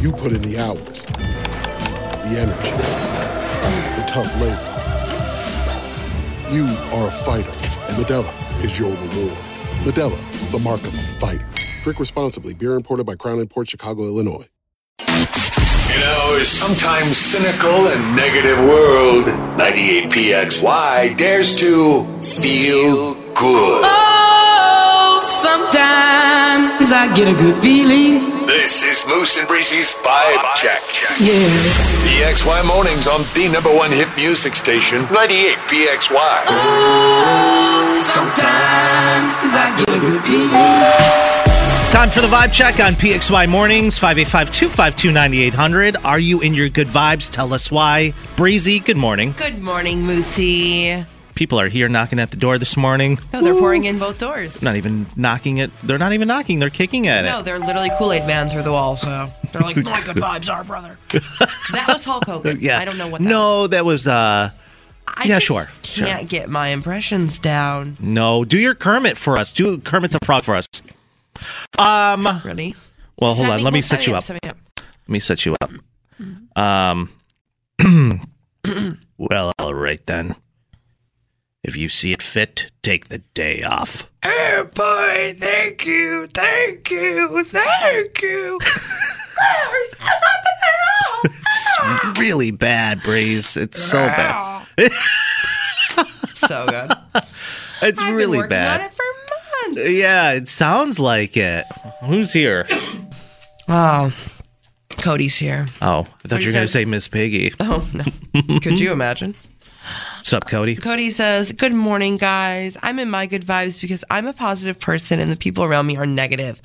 You put in the hours, the energy, the tough labor. You are a fighter, and Modelo is your reward. Modelo, the mark of a fighter. Drink responsibly. Beer imported by Crown Port Chicago, Illinois. You know, a sometimes cynical and negative world, 98PXY dares to feel good. Oh, sometimes I get a good feeling. This is Moose and Breezy's Vibe Check. Yeah. PXY mornings on the number one hit music station, 98PXY. Oh, sometimes I get a good feeling. It's time for the vibe check on PXY Mornings, 585 252 9800. Are you in your good vibes? Tell us why. Breezy, good morning. Good morning, Moosey. People are here knocking at the door this morning. No, they're pouring in both doors. Not even knocking it. They're not even knocking. They're kicking at No, it. No, they're literally Kool Aid Man through the wall, so they're like, my good vibes are, brother. that was Hulk Hogan. Yeah. I don't know what that No, that was, uh, I yeah, sure. Sure. can't get my impressions down. No, do your Kermit for us. Do Kermit the Frog for us. Um, Ready? well, hold on. Let me set you up. up. Let me set you up. Um, well, all right then. If you see it fit, take the day off. Oh boy, thank you, thank you, thank you. It's really bad, Breeze. It's so bad. so good. It's I've been really working bad. on it for months. Yeah, it sounds like it. Who's here? Oh, Cody's here. Oh, I thought you were going to say Miss Piggy. Oh no! Could you imagine? What's up, Cody? Cody says, Good morning, guys. I'm in my good vibes because I'm a positive person and the people around me are negative.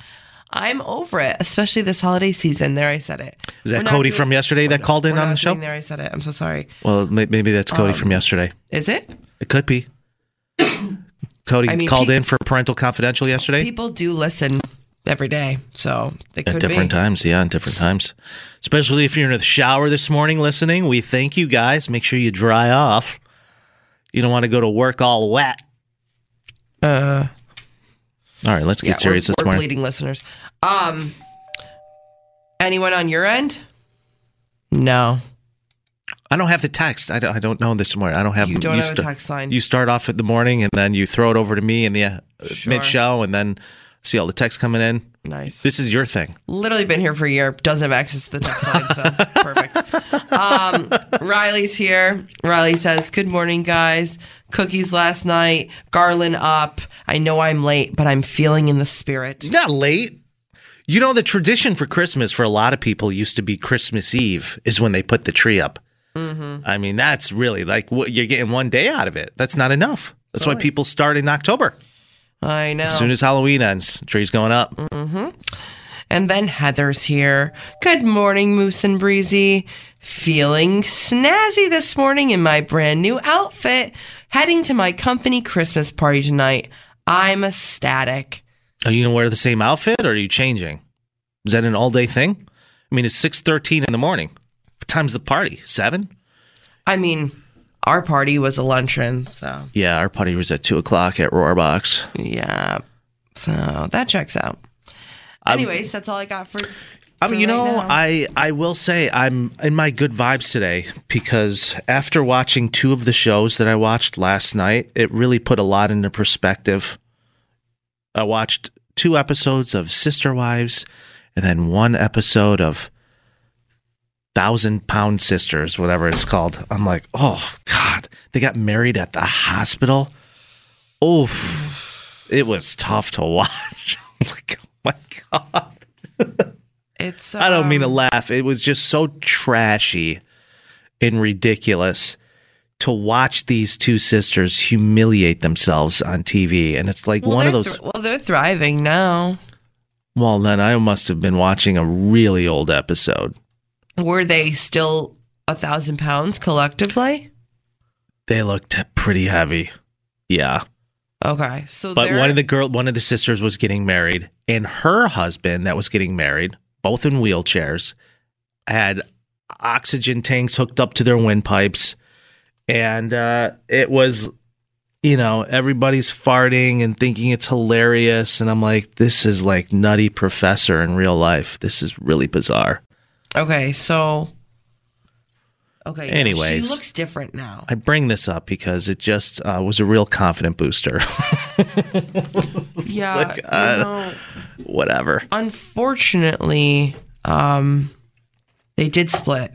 I'm over it, especially this holiday season. There, I said it. Is that Cody doing- from yesterday that called in on the show? There, I said it. I'm so sorry. Well, maybe that's Cody Um, from yesterday. Is it? It could be. Cody I mean, called pe- in for Parental Confidential yesterday. People do listen every day, so it could be. At different be. times, yeah, at different times. Especially if you're in the shower this morning listening, we thank you guys. Make sure you dry off. You don't want to go to work all wet. Uh, All right, let's get yeah, serious we're, this we're morning. bleeding listeners. Um, anyone on your end? No. I don't have the text. I don't, I don't know this morning. I don't have. You don't have a text line. You start off in the morning and then you throw it over to me in the uh, Sure. mid show, and then see all the texts coming in. Nice. This is your thing. Literally been here for a year. Doesn't have access to the text line, so perfect. Um, Riley's here. Riley says, "Good morning, guys. Cookies last night. Garland up. I know I'm late, but I'm feeling in the spirit. Not late. You know, the tradition for Christmas for a lot of people used to be Christmas Eve is when they put the tree up. Mm-hmm. I mean, that's really like what you're getting one day out of it. That's not enough. That's why people start in October. I know. As soon as Halloween ends, tree's going up. hmm And then Heather's here. Good morning, Moose and Breezy. Feeling snazzy this morning in my brand new outfit. Heading to my company Christmas party tonight. I'm ecstatic. Are you gonna wear the same outfit or are you changing? Is that an all day thing? I mean, it's six thirteen in the morning. What time's the party? Seven? I mean, our party was a luncheon, so Yeah, our party was at two o'clock at Roarbox. yeah. So that checks out. Anyways, that's all I got for. I mean, you right know, now. I I will say I'm in my good vibes today because after watching two of the shows that I watched last night, it really put a lot into perspective. I watched two episodes of Sister Wives and then one episode of Thousand Pound Sisters, whatever it's called. I'm like, oh God, they got married at the hospital. Oh, it was tough to watch. I'm like, oh my God. It's. I don't mean to um, laugh. It was just so trashy and ridiculous to watch these two sisters humiliate themselves on TV. And it's like well, one of those. thr- well, they're thriving now. well, then I must have been watching a really old episode. Were they still a thousand pounds collectively? They looked pretty heavy. Yeah. Okay, so But one of the girl, one of the sisters was getting married, and her husband that was getting married, both in wheelchairs, had oxygen tanks hooked up to their windpipes, and uh, it was, you know, everybody's farting and thinking it's hilarious, and I'm like, this is like Nutty Professor in real life. This is really bizarre. Okay, so okay. yeah, Anyways. she looks different now. I bring this up because it just uh, was a real confident booster. Yeah, Like, you uh, know, Whatever. unfortunately, um, they did split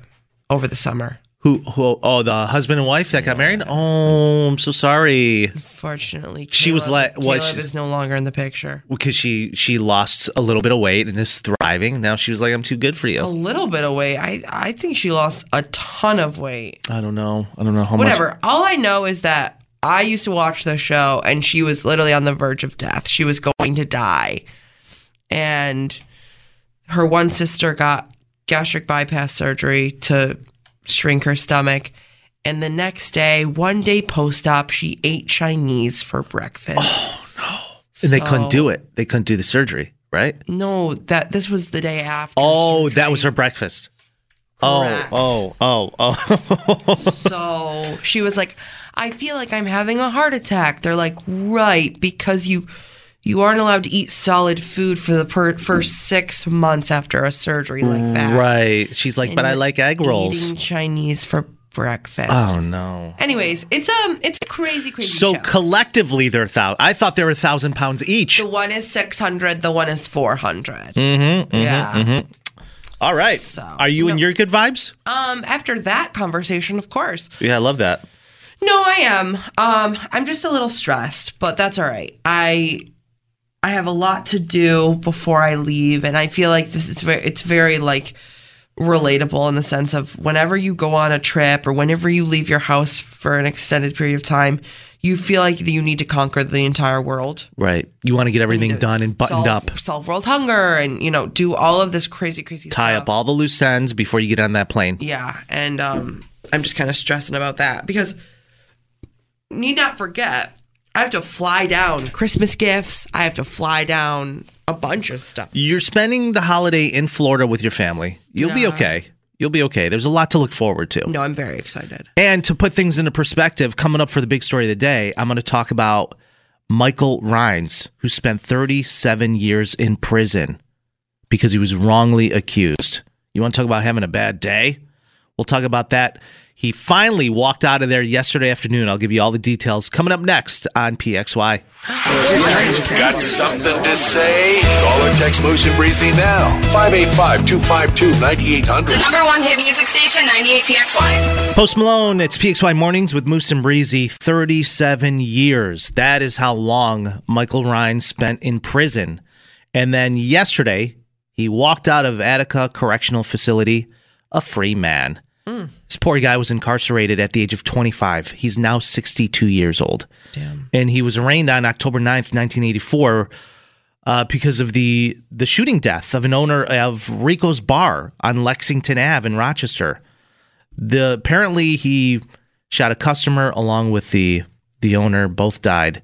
over the summer. Who, who? Oh, the husband and wife that got married. Oh, I'm so sorry. Unfortunately, She was like- what, Caleb she- is no longer in the picture. Because she she lost a little bit of weight and is thriving. Now she was like, I'm too good for you. A little bit of weight. I I think she lost a ton of weight. I don't know. I don't know how Whatever. All I know is that I used to watch the show and she was literally on the verge of death. She was going to die. And her one sister got gastric bypass surgery to shrink her stomach. And the next day, one day post op, she ate Chinese for breakfast. Oh, much. And they couldn't do it. They couldn't do the surgery, right? No, that this was the day after. Oh, that was her breakfast. Oh, Correct. Oh, oh, oh, oh. So she was like, I feel like I'm having a heart attack. They're like, right, because you you aren't allowed to eat solid food for the per- first six months after a surgery like that. right. She's like, And but I like egg rolls. Eating Chinese for breakfast. Oh no. Anyways, it's um, it's a crazy, crazy So show. collectively, they're thousand. I thought they were a thousand pounds each. the one is six hundred. The one is four hundred. Mm-hmm, Yeah. Mm-hmm. All right. Are you in your good vibes? Um, after that conversation, of course. Yeah, I love that. No, I am. Um, I'm just a little stressed, but that's all right. I I have a lot to do before I leave, and I feel like this is very it's very like relatable in the sense of whenever you go on a trip or whenever you leave your house for an extended period of time, you feel like you need to conquer the entire world. Right. You want to get everything done and buttoned solve, up. solve world hunger and you know do all of this crazy crazy Tie stuff. up all the loose ends before you get on that plane. Yeah, and um, I'm just kind of stressing about that because need not forget, I have to fly down Christmas gifts. I have to fly down a bunch of stuff. You're spending the holiday in Florida with your family. You'll be Yeah. okay. You'll be okay. There's a lot to look forward to. No, I'm very excited. And to put things into perspective, coming up for the big story of the day, I'm going to talk about Michael Rhines, who spent 37 years in prison because he was wrongly accused. You want to talk about having a bad day? We'll talk about that He finally walked out of there yesterday afternoon. I'll give you all the details coming up next on PXY. Got something to say? Call or text Moose and Breezy now. 585-252-9800. The number one hit music station, 98 PXY. Post Malone, it's PXY Mornings with Moose and Breezy. 37 years. That is how long Michael Rhines spent in prison. And then yesterday, he walked out of Attica Correctional Facility a free man. Mm. This poor guy was incarcerated at the age of 25. He's now 62 years old. Damn. And he was arraigned on October 9th, 1984, uh, because of the, the shooting death of an owner of Rico's Bar on Lexington Ave in Rochester. The apparently he shot a customer along with the the owner. Both died,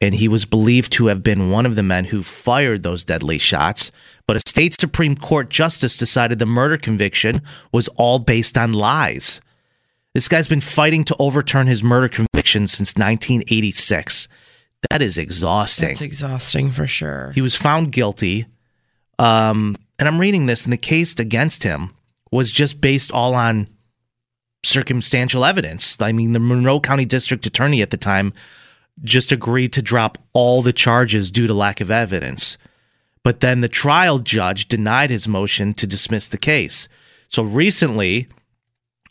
and he was believed to have been one of the men who fired those deadly shots. But a state supreme court justice decided the murder conviction was all based on lies. This guy's been fighting to overturn his murder conviction since 1986. That is exhausting. That's exhausting for sure. He was found guilty. Um, and I'm reading this, and the case against him was just based all on circumstantial evidence. I mean, the Monroe County District Attorney at the time just agreed to drop all the charges due to lack of evidence. But then the trial judge denied his motion to dismiss the case. So recently,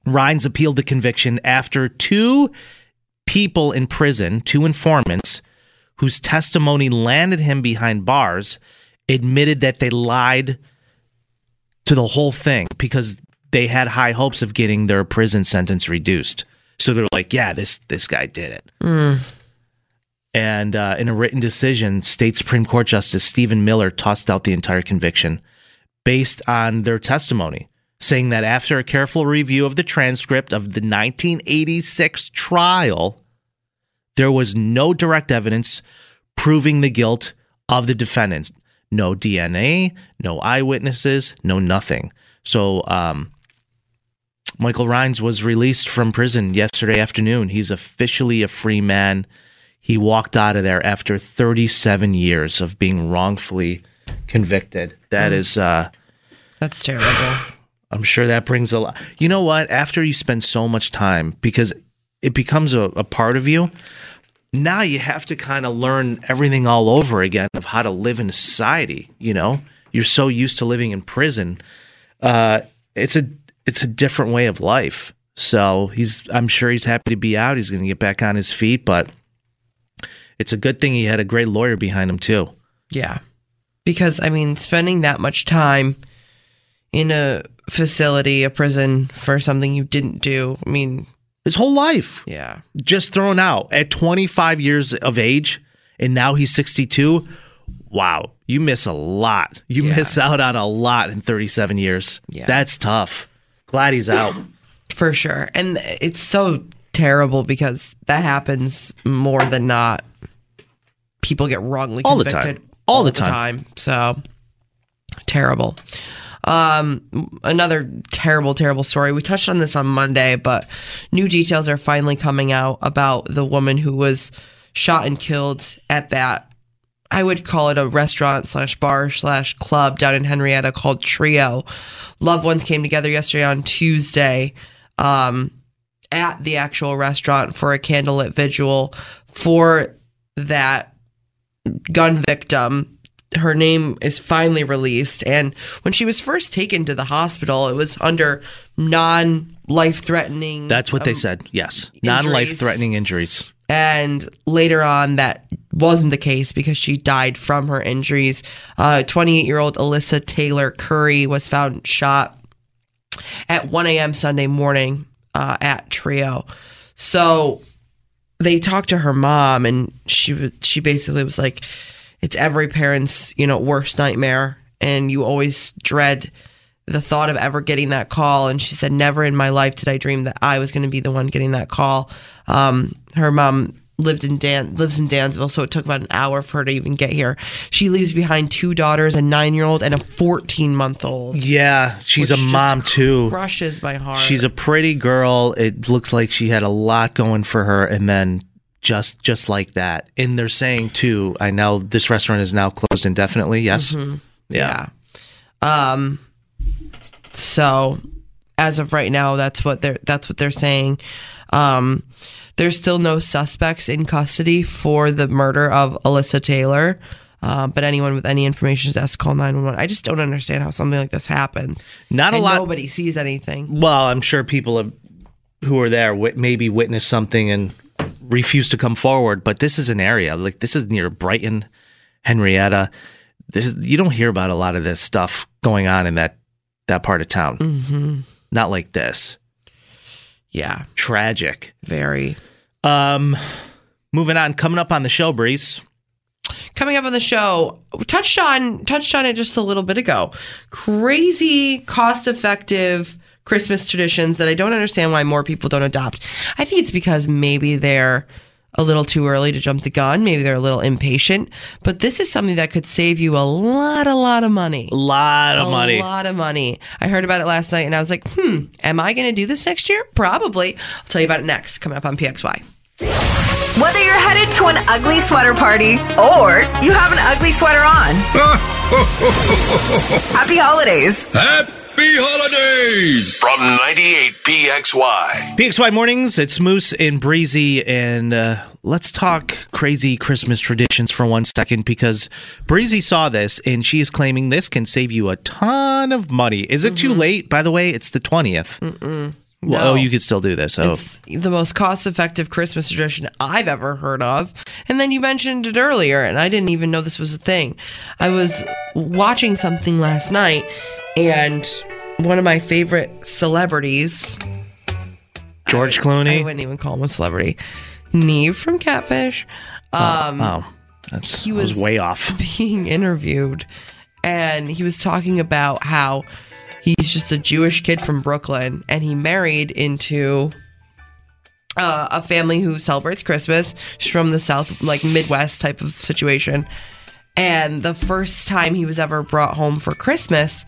Rhines appealed the conviction after two people in prison, two informants, whose testimony landed him behind bars, admitted that they lied to the whole thing because they had high hopes of getting their prison sentence reduced. So they're like, "Yeah, this this guy did it." Mm. And uh, in a written decision, State Supreme Court Justice Stephen Miller tossed out the entire conviction based on their testimony, saying that after a careful review of the transcript of the 1986 trial, there was no direct evidence proving the guilt of the defendants. No DNA, no eyewitnesses, no nothing. So, um, Michael Rhines was released from prison yesterday afternoon. He's officially a free man. He walked out of there after 37 years of being wrongfully convicted. That Mm. is, uh, That's terrible. I'm sure that brings a lot. You know what? After you spend so much time, because it becomes a, a part of you, now you have to kind of learn everything all over again of how to live in society. You know, you're so used to living in prison. Uh, it's a it's a different way of life. So he's I'm sure he's happy to be out. He's going to get back on his feet, but it's a good thing he had a great lawyer behind him too. Yeah. Because, I mean, spending that much time in a facility, a prison for something you didn't do, I mean, his whole life. Yeah. Just thrown out at 25 years of age, and now he's 62. Wow, you miss a lot. You miss out on a lot in 37 years. Yeah. That's tough. Glad he's out. For sure. And it's so terrible because that happens more than not. People get wrongly All the convicted time. All the time. So terrible. Um, another terrible, terrible story. We touched on this on Monday, but new details are finally coming out about the woman who was shot and killed at that. I would call it a restaurant slash bar slash club down in Henrietta called Trio. Loved ones came together yesterday on Tuesday um, at the actual restaurant for a candlelit vigil for that gun victim. Her name is finally released. And when she was first taken to the hospital, it was under non life threatening. That's what they um, said. Yes. Non life threatening injuries. and later on, that wasn't the case because she died from her injuries. 28 year old Alyssa Taylor Curry was found shot at 1 a.m. Sunday morning uh, at Trio. So they talked to her mom, and she was she basically was like, "It's every parent's you know worst nightmare, and you always dread." The thought of ever getting that call, and she said, "Never in my life did I dream that I was going to be the one getting that call." Um, her mom lived in Dan lives in Dansville, so it took about an hour for her to even get here. She leaves behind two daughters, a nine year old and a fourteen month old. Yeah. She's a mom too. Crushes my heart. She's a pretty girl. It looks like she had a lot going for her, and then just just like that. And they're saying too. I know this restaurant is now closed indefinitely. Yes. Mhm. Yeah. Yeah. Um. So as of right now, that's what they're that's what they're saying. Um, there's still no suspects in custody for the murder of Alyssa Taylor. Uh, but anyone with any information is asked to call 911. I just don't understand how something like this happens. Not a And lot- Nobody sees anything. Well, I'm sure people have, who are there wit- maybe witnessed something and refused to come forward. But this is an area like this is near Brighton, Henrietta. There's, you don't hear about a lot of this stuff going on in that that part of town. Mm-hmm. Not like this. Yeah, tragic. Very. Um, moving on. Coming up on the show, Breeze. Coming up on the show, we touched on touched on it just a little bit ago. Crazy, cost effective Christmas traditions that I don't understand why more people don't adopt. I think it's because maybe they're a little too early to jump the gun. Maybe they're a little impatient. But this is something that could save you a lot, a lot of money. A lot of a money. lot of money. I heard about it last night and I was like, hmm, am I going to do this next year? Probably. I'll tell you about it next, coming up on PXY. Whether you're headed to an ugly sweater party or you have an ugly sweater on, happy holidays. Happy holidays from 98 PXY. PXY mornings. It's Moose and Breezy, and uh, let's talk crazy Christmas traditions for one second because Breezy saw this and she is claiming this can save you a ton of money. Is it too late? By the way, it's the twentieth. Mm-mm. Well, No. oh, you could still do this. Oh, It's the most cost effective Christmas tradition I've ever heard of. And then you mentioned it earlier, and I didn't even know this was a thing. I was watching something last night, and one of my favorite celebrities, George I Clooney. I wouldn't even call him a celebrity, Nev from Catfish. Um, oh, that's he was was way off. being interviewed and he was talking about how he's just a Jewish kid from Brooklyn and he married into uh, a family who celebrates Christmas. She's from the South, like Midwest type of situation. And the first time he was ever brought home for Christmas,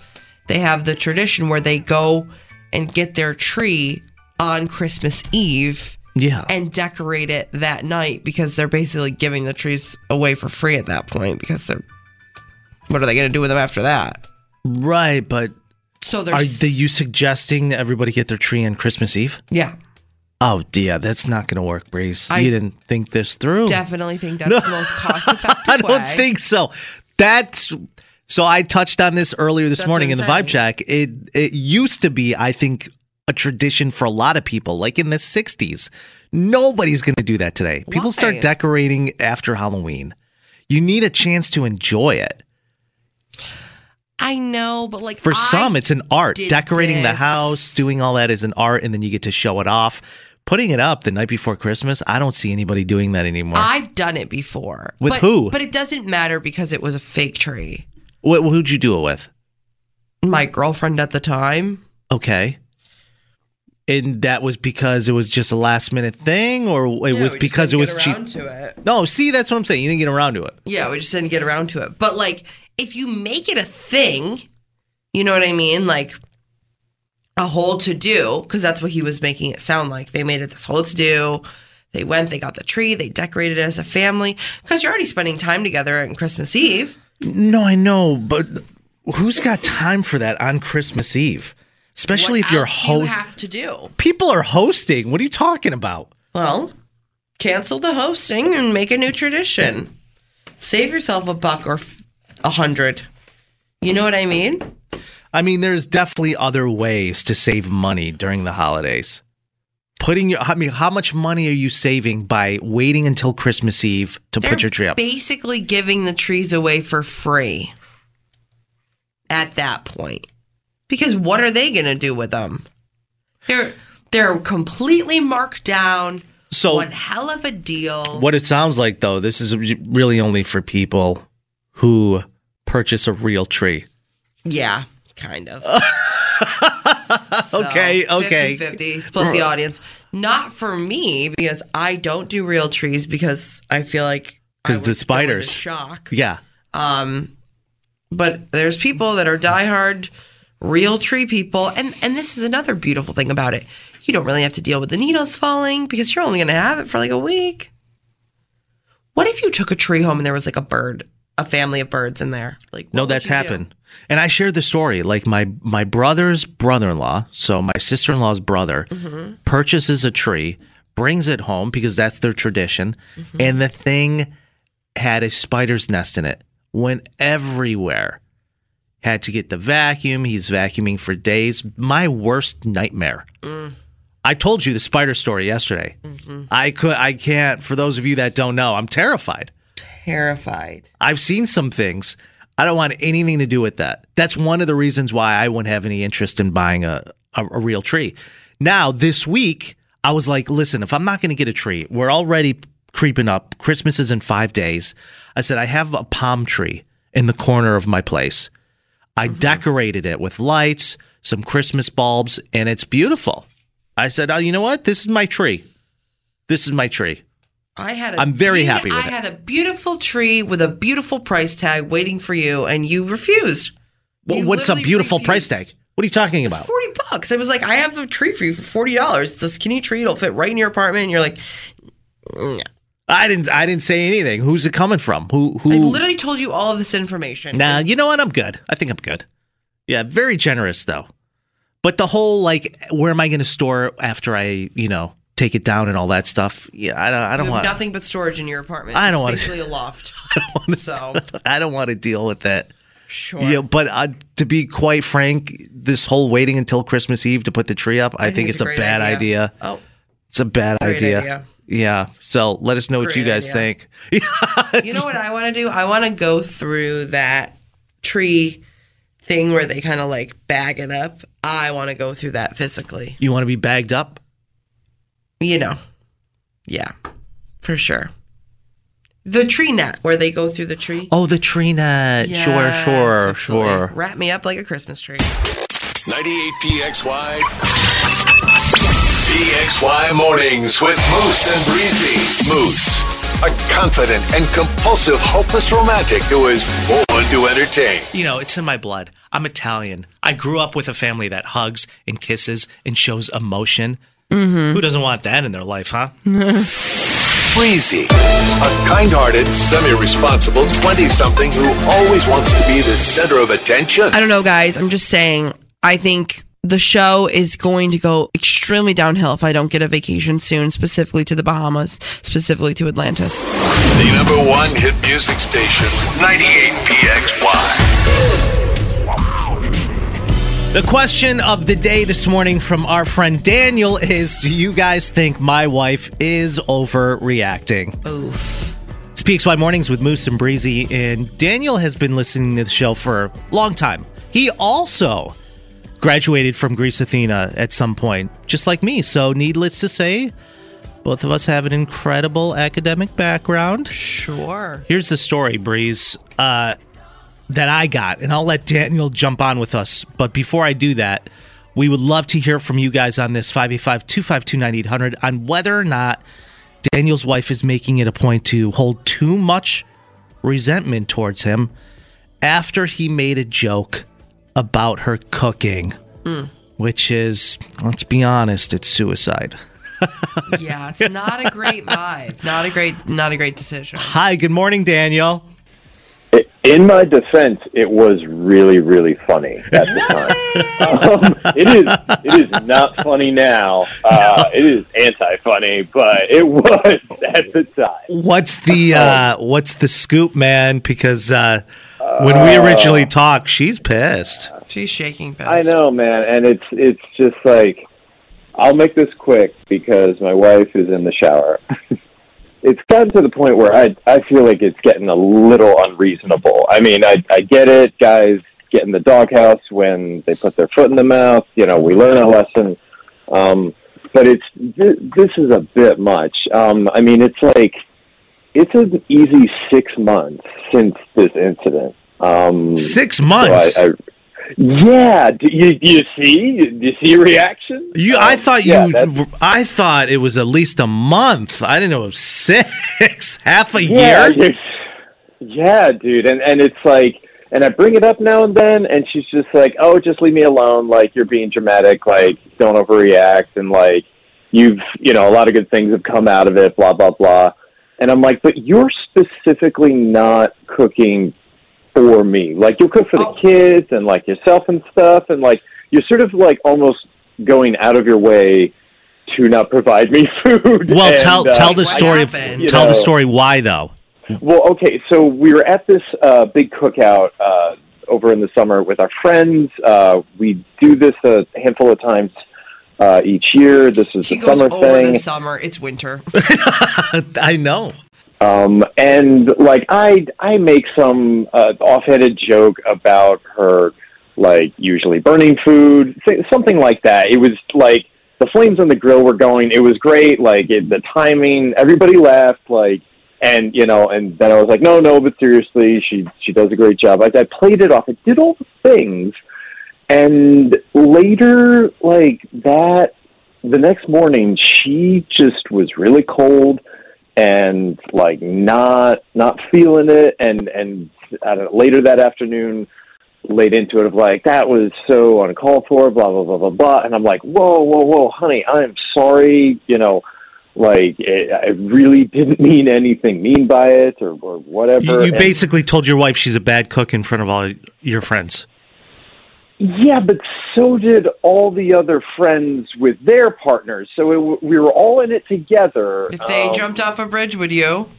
they have the tradition where they go and get their tree on Christmas Eve Yeah. and decorate it that night because they're basically giving the trees away for free at that point because they're what are they going to do with them after that? Right, but So are there's the, you suggesting that everybody get their tree on Christmas Eve? yeah, Oh, yeah, that's not going to work, Breeze. I you didn't think this through. definitely think that's the most cost effective I don't way. think so. That's so. I touched on this earlier this That's morning in the vibe check. It it used to be, I think, a tradition for a lot of people, like in the '60s. Nobody's going to do that today. People start decorating after Halloween. You need a chance to enjoy it. I know, but like For I some, it's an art. Decorating the house, doing all that is an art, and then you get to show it off. Putting it up the night before Christmas, I don't see anybody doing that anymore. I've done it before. With but- who? But it doesn't matter because it was a fake tree. Wh- who'd you do it with? My girlfriend at the time. Okay. And that was because it was just a last minute thing, or it Yeah, was because it was cheap? to it. No, see, that's what I'm saying. You didn't get around to it. Yeah, we just didn't get around to it. But like, if you make it a thing, you know what I mean? Like a whole to do, because that's what he was making it sound like. They made it this whole to do. They went, they got the tree, they decorated it as a family, because you're already spending time together on Christmas Eve. No, I know, but who's got time for that on Christmas Eve? Especially What if you're do you host. have to do. People are hosting. What are you talking about? Well, cancel the hosting and make a new tradition. Save yourself a buck or f- a hundred. You know what I mean? I mean, there's definitely other ways to save money during the holidays. Putting your, I mean, how much money are you saving by waiting until Christmas Eve to put They're your tree up? Basically, giving the trees away for free at that point. Because what are they going to do with them? They're they're completely marked down. So- one hell of a deal. What it sounds like, though, this is really only for people who purchase a real tree. Yeah, kind of. Okay, okay. 50 split the audience. Not for me because I don't do real trees because I feel like Because the spiders. shock. Yeah. Um, but there's people that are diehard real tree people, and and this is another beautiful thing about it. You don't really have to deal with the needles falling because you're only going to have it for like a week. What if you took a tree home and there was like a bird a family of birds in there. Like, No, that's you do? happened. And I shared the story. Like my my brother's brother-in-law, so my sister-in-law's brother, Mhm. purchases a tree, brings it home because that's their tradition, Mm-hmm. and the thing had a spider's nest in it. Went everywhere. Had to get the vacuum. He's vacuuming for days. My worst nightmare. Mm. I told you the spider story yesterday. Mm-hmm. I could I can't for those of you that don't know, I'm terrified. Terrified. I've seen some things. I don't want anything to do with that. That's one of the reasons why I wouldn't have any interest in buying a, a, a real tree. Now, this week, I was like, listen, if I'm not going to get a tree, we're already creeping up. Christmas is in five days. I said, I have a palm tree in the corner of my place. I mm-hmm. decorated it with lights, some Christmas bulbs, and it's beautiful. I said, oh, you know what? This is my tree. This is my tree. I had. A I'm very happy with I it. had a beautiful tree with a beautiful price tag waiting for you, and you refused. Well, You what's a literally beautiful price refused. tag? What are you talking about? Forty bucks. I was like, I have a tree for you for forty dollars. It's a skinny tree. It'll fit right in your apartment. And you're like. I didn't. I didn't say anything. Who's it coming from? Who? Who? I literally told you all of this information. Nah, you know what? I'm good. I think I'm good. Yeah, very generous though. But the whole like, where am I going to store after I, you know, take it down and all that stuff? Yeah, I don't. I don't want. nothing but storage in your apartment. I don't It's wanna- basically a loft. so I don't want to deal with that. Sure. Yeah, but uh, to be quite frank, this whole waiting until Christmas Eve to put the tree up, I, think, it's, a, great bad idea. idea. Oh. It's a bad Great idea. idea. Yeah. So let us know what you guys idea. think. you know what I want to do? I want to go through that tree thing where they kind of like bag it up. I want to go through that physically. You want to be bagged up? You know. Yeah. For sure. The tree net where they go through the tree. Oh, the tree net. Yes, sure, sure, absolutely. sure. Wrap me up like a Christmas tree. 98 PXY. PXY mornings with Moose and Breezy. Moose, a confident and compulsive, hopeless romantic who is born to entertain. You know, it's in my blood. I'm Italian. I grew up with a family that hugs and kisses and shows emotion. Mm-hmm. Who doesn't want that in their life, huh? Breezy, a kind hearted, semi responsible 20 something who always wants to be the center of attention. I don't know, guys. I'm just saying, I think the show is going to go extremely downhill if I don't get a vacation soon, specifically to the Bahamas, specifically to Atlantis. The number one hit music station, 98 PXY. The question of the day this morning from our friend Daniel is Do you guys think my wife is overreacting? Oof. It's PXY Mornings with Moose and Breezy, and Daniel has been listening to the show for a long time. He also graduated from Greece Athena at some point, just like me. So, needless to say, both of us have an incredible academic background. Sure. Here's the story, Breeze, uh, that I got, and I'll let Daniel jump on with us. But before I do that, we would love to hear from you guys on this 585 252 9800 on whether or not Daniel's wife is making it a point to hold too much resentment towards him after he made a joke about her cooking, Mm. which is, let's be honest, it's suicide. Yeah, it's not a great vibe. Not a great, not a great decision. Hi, good morning, Daniel. In my defense, it was really, really funny at the time. um, it is. It is not funny now. Uh, It is anti-funny, but it was at the time. What's the uh what's the scoop, man? Because uh when we originally talked, she's pissed. She's shaking pissed. I know, man, and it's it's just like I'll make this quick because my wife is in the shower. it's gotten to the point where I I feel like it's getting a little unreasonable. I mean, I I get it, guys get in the doghouse when they put their foot in the mouth. You know, we learn a lesson. Um, but it's th- this is a bit much. Um, I mean, it's like it's an easy six months since this incident. Um, Six so months? I, I, yeah. Do you, do you see? Do you see a reaction? You, I um, thought yeah, you, I thought it was at least a month. I didn't know it was six, half a Yeah, year. yeah, dude, and and it's like, and I bring it up now and then, and she's just like, "Oh, just leave me alone. Like you're being dramatic. Like don't overreact." And like you've, you know, a lot of good things have come out of it. Blah blah blah. And I'm like, but you're specifically not cooking for me. Like you'll cook for the kids and like yourself and stuff, and like you're sort of like almost going out of your way to not provide me food. Well, And, tell uh, tell the story. Of, you tell the story. Why though? well, okay, so we were at this uh, big cookout uh, over in the summer with our friends. Uh, we do this a handful of times uh, each year. This is He a goes summer over thing. the summer. It's winter. I know. Um, and like I, I make some uh, offhanded joke about her, like usually burning food, th- something like that. It was like the flames on the grill were going. It was great. Like it, the timing, everybody laughed. Like, and you know, and then I was like, no, no, but seriously, she she does a great job. Like I played it off. I did all the things, and later, like that, the next morning, she just was really cold and like not not feeling it. And and I don't know, later that afternoon laid into it of like that was so uncalled for blah blah blah blah blah. And I'm like whoa whoa whoa honey I'm sorry you know like it, I really didn't mean anything mean by it or, or whatever. You, you And- basically told your wife she's a bad cook in front of all your friends. Yeah, but so did all the other friends with their partners. So it, we were all in it together. If they Um, jumped off a bridge, would you?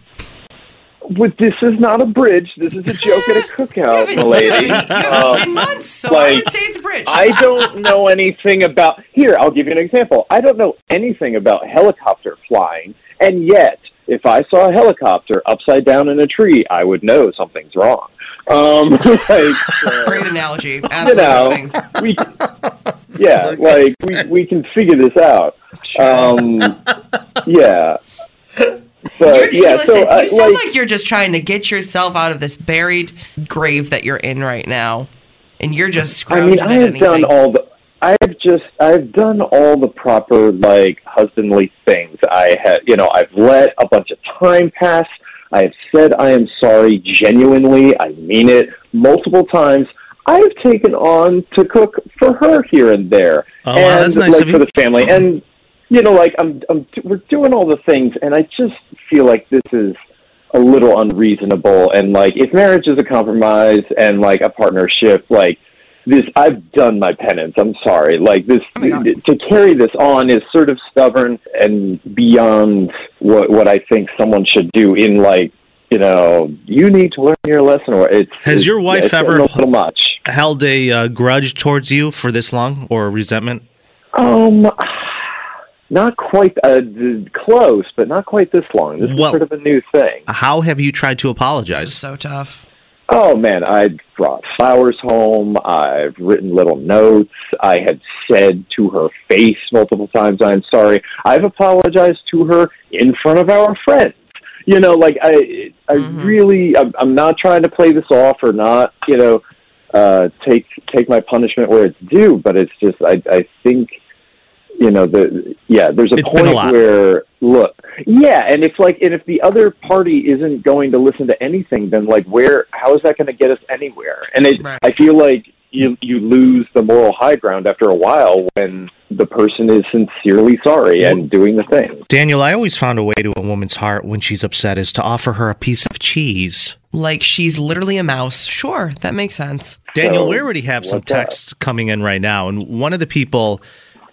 But this is not a bridge. This is a joke at a cookout, my lady. Um, months, so I would say it's a bridge. I don't know anything about. Here, I'll give you an example. I don't know anything about helicopter flying, and yet, if I saw a helicopter upside down in a tree, I would know something's wrong. Um, like, uh, Great analogy. you Absolutely. know, we, yeah, like we we can figure this out. Um, yeah, but You're- yeah, listen, so uh, you sound like, like you're just trying to get yourself out of this buried grave that you're in right now, and you're just I mean, I at have anything. done all the. I've just I've done all the proper like husbandly things. I have you know I've let a bunch of time pass. I have said I am sorry genuinely. I mean it multiple times. I have taken on to cook for her here and there, Oh, and wow, that's nice like of you. for the family. And you know, like I'm, I'm, we're doing all the things, and I just feel like this is a little unreasonable. And like, if marriage is a compromise and like a partnership, like this, I've done my penance. I'm sorry. Like this, to carry this on is sort of stubborn and beyond what what I think someone should do. In like, you know, you need to learn your lesson, or it's Has it's- your wife it's ever a little much? held a uh, grudge towards you for this long or resentment? Um, not quite uh, close, but not quite this long. This Well- is sort of a new thing. How have you tried to apologize? so tough. Oh man, I brought flowers home. I've written little notes. I have said to her face multiple times, "I'm sorry." I've apologized to her in front of our friends. You know, like I, I really, I'm, I'm not trying to play this off or not, you know, uh, take take my punishment where it's due. But it's just, I, I think, you know, the yeah, there's a It's been a point where look, yeah, and if like, and if the other party isn't going to listen to anything, then like, where, how is that going to get us anywhere? And it, I feel like you you lose the moral high ground after a while when the person is sincerely sorry and doing the thing. Daniel, I always found a way to a woman's heart when she's upset is to offer her a piece of cheese. Like she's literally a mouse. Sure, that makes sense. Daniel, So, we already have some texts coming in right now, and one of the people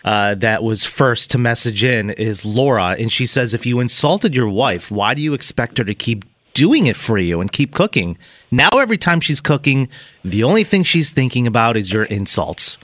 uh, that was first to message in is Laura, and she says, "If you insulted your wife, why do you expect her to keep doing it for you and keep cooking? Now, every time she's cooking, the only thing she's thinking about is your insults."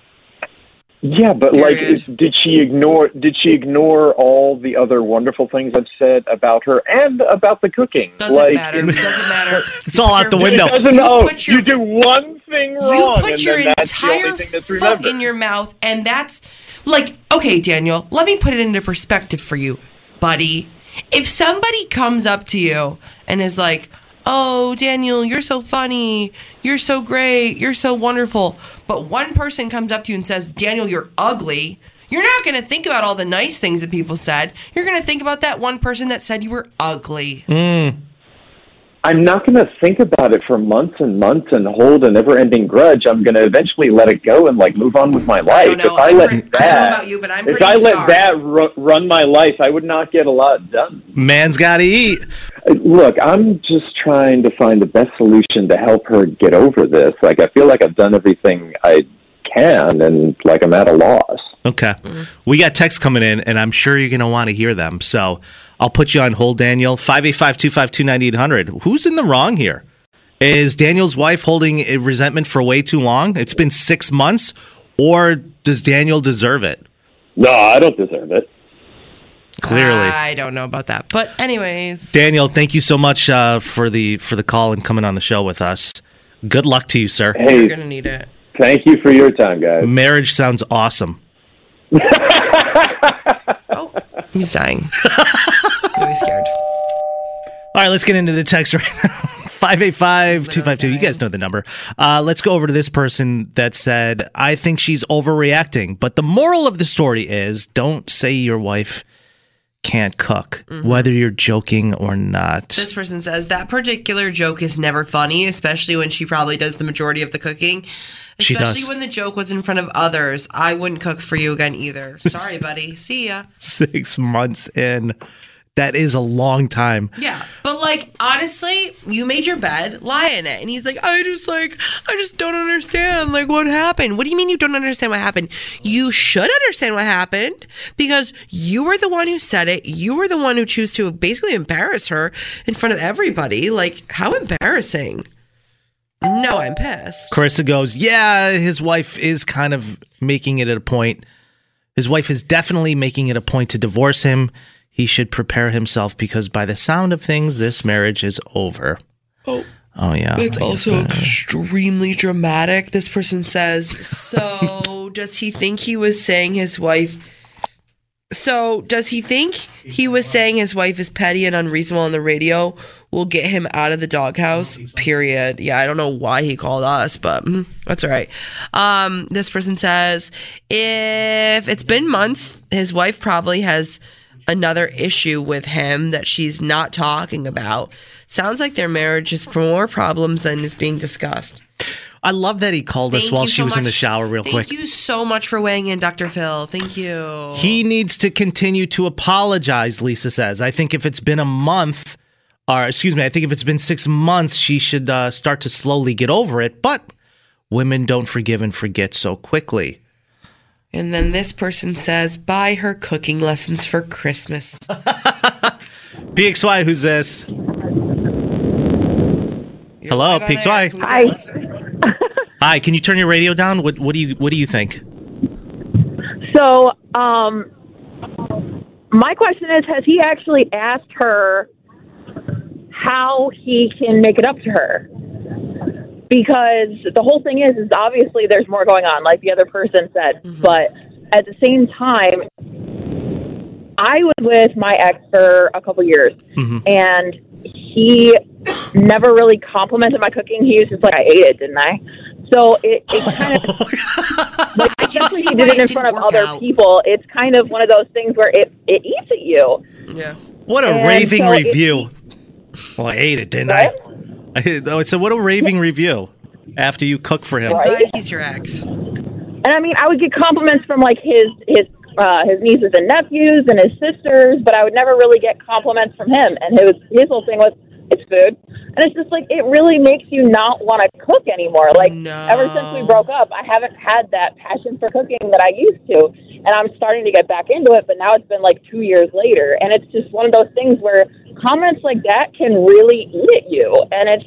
Yeah, but like, did she ignore? Did she ignore all the other wonderful things I've said about her and about the cooking? Doesn't like, matter. It doesn't matter. It's all out the window. It doesn't. You oh, put your- you do one thing wrong, You put and your then that's the only entire thing foot in your mouth, and that's like, okay, Daniel, let me put it into perspective for you, buddy. If somebody comes up to you and is like, oh, Daniel, you're so funny, you're so great, you're so wonderful, but one person comes up to you and says, Daniel, you're ugly. You're not going to think about all the nice things that people said. You're going to think about that one person that said you were ugly. Mm. I'm not going to think about it for months and months and hold a never-ending grudge. I'm going to eventually let it go and like move on with my life. if I let I don't know that, about you, if I let scarred. that ru- run my life, I would not get a lot done. Man's got to eat. Uh, Look, I'm just trying to find the best solution to help her get over this. Like I feel like I've done everything I can, and like I'm at a loss. Okay. We got texts coming in, and I'm sure you're going to want to hear them. So I'll put you on hold, Daniel. 585 252 9800. Who's in the wrong here? Is Daniel's wife holding a resentment for way too long? It's been six months, or does Daniel deserve it? No, I don't deserve it. Clearly. I don't know about that. But anyways, Daniel, thank you so much uh, for the for the call and coming on the show with us. Good luck to you, sir. Hey, you're gonna need it. thank you for your time, guys. Marriage sounds awesome. He's dying. I'm scared. All right, let's get into the text right now. 585 252. You guys know the number. Uh, let's go over to this person that said, I think she's overreacting. But the moral of the story is don't say your wife can't cook, whether you're joking or not. This person says that particular joke is never funny, especially when she probably does the majority of the cooking. She Especially does. when the joke was in front of others. I wouldn't cook for you again either. Sorry, buddy. See ya. Six months in. That is a long time. Yeah, but like honestly, you made your bed, lie in it, and he's like, I just like, I just don't understand, like what happened. What do you mean you don't understand what happened? You should understand what happened because you were the one who said it. You were the one who chose to basically embarrass her in front of everybody. Like how embarrassing. No, I'm pissed. Carissa goes, Yeah, his wife is kind of making it a point. His wife is definitely making it a point to divorce him. He should prepare himself because, by the sound of things, this marriage is over. Oh. Oh, yeah. It's also that- extremely dramatic. This person says, So does he think he was saying his wife? So does he think he was saying his wife is petty and unreasonable on the radio will get him out of the doghouse? Period. Yeah, I don't know why he called us, but mm, that's all right. Um, this person says, if it's been months, his wife probably has another issue with him that she's not talking about. Sounds like their marriage has more problems than is being discussed. I love that he called us while she so was in the shower, real Thank quick. Thank you so much for weighing in, Dr. Phil. Thank you. He needs to continue to apologize, Lisa says. I think if it's been a month, or excuse me, I think if it's been six months, she should uh, start to slowly get over it. But women don't forgive and forget so quickly. And then this person says, buy her cooking lessons for Christmas. PXY, who's this? Hello, PXY. Hi. Hi, can you turn your radio down? What what do you what do you think? So, um, my question is: Has he actually asked her how he can make it up to her? Because the whole thing is, is obviously there's more going on, like the other person said. Mm-hmm. But at the same time, I was with my ex for a couple years, mm-hmm. and he never really complimented my cooking. He was just like, "I ate it, didn't I?" So it, it oh kind of like especially if you did it in front of other people. It's kind of one of those things where it it eats at you. Yeah. What a And raving so it- review. Well, I ate it, didn't I? I? Oh, so what a raving review after you cook for him. I'm he's your ex. And I mean, I would get compliments from like his his uh, his nieces and nephews and his sisters, but I would never really get compliments from him. And his his whole thing was, "It's food," and it's just like it really makes you not want to cook anymore. Like ever since we broke up, I haven't had that passion for cooking that I used to, and I'm starting to get back into it. But now it's been like two years later, and it's just one of those things where comments like that can really eat at you, and it's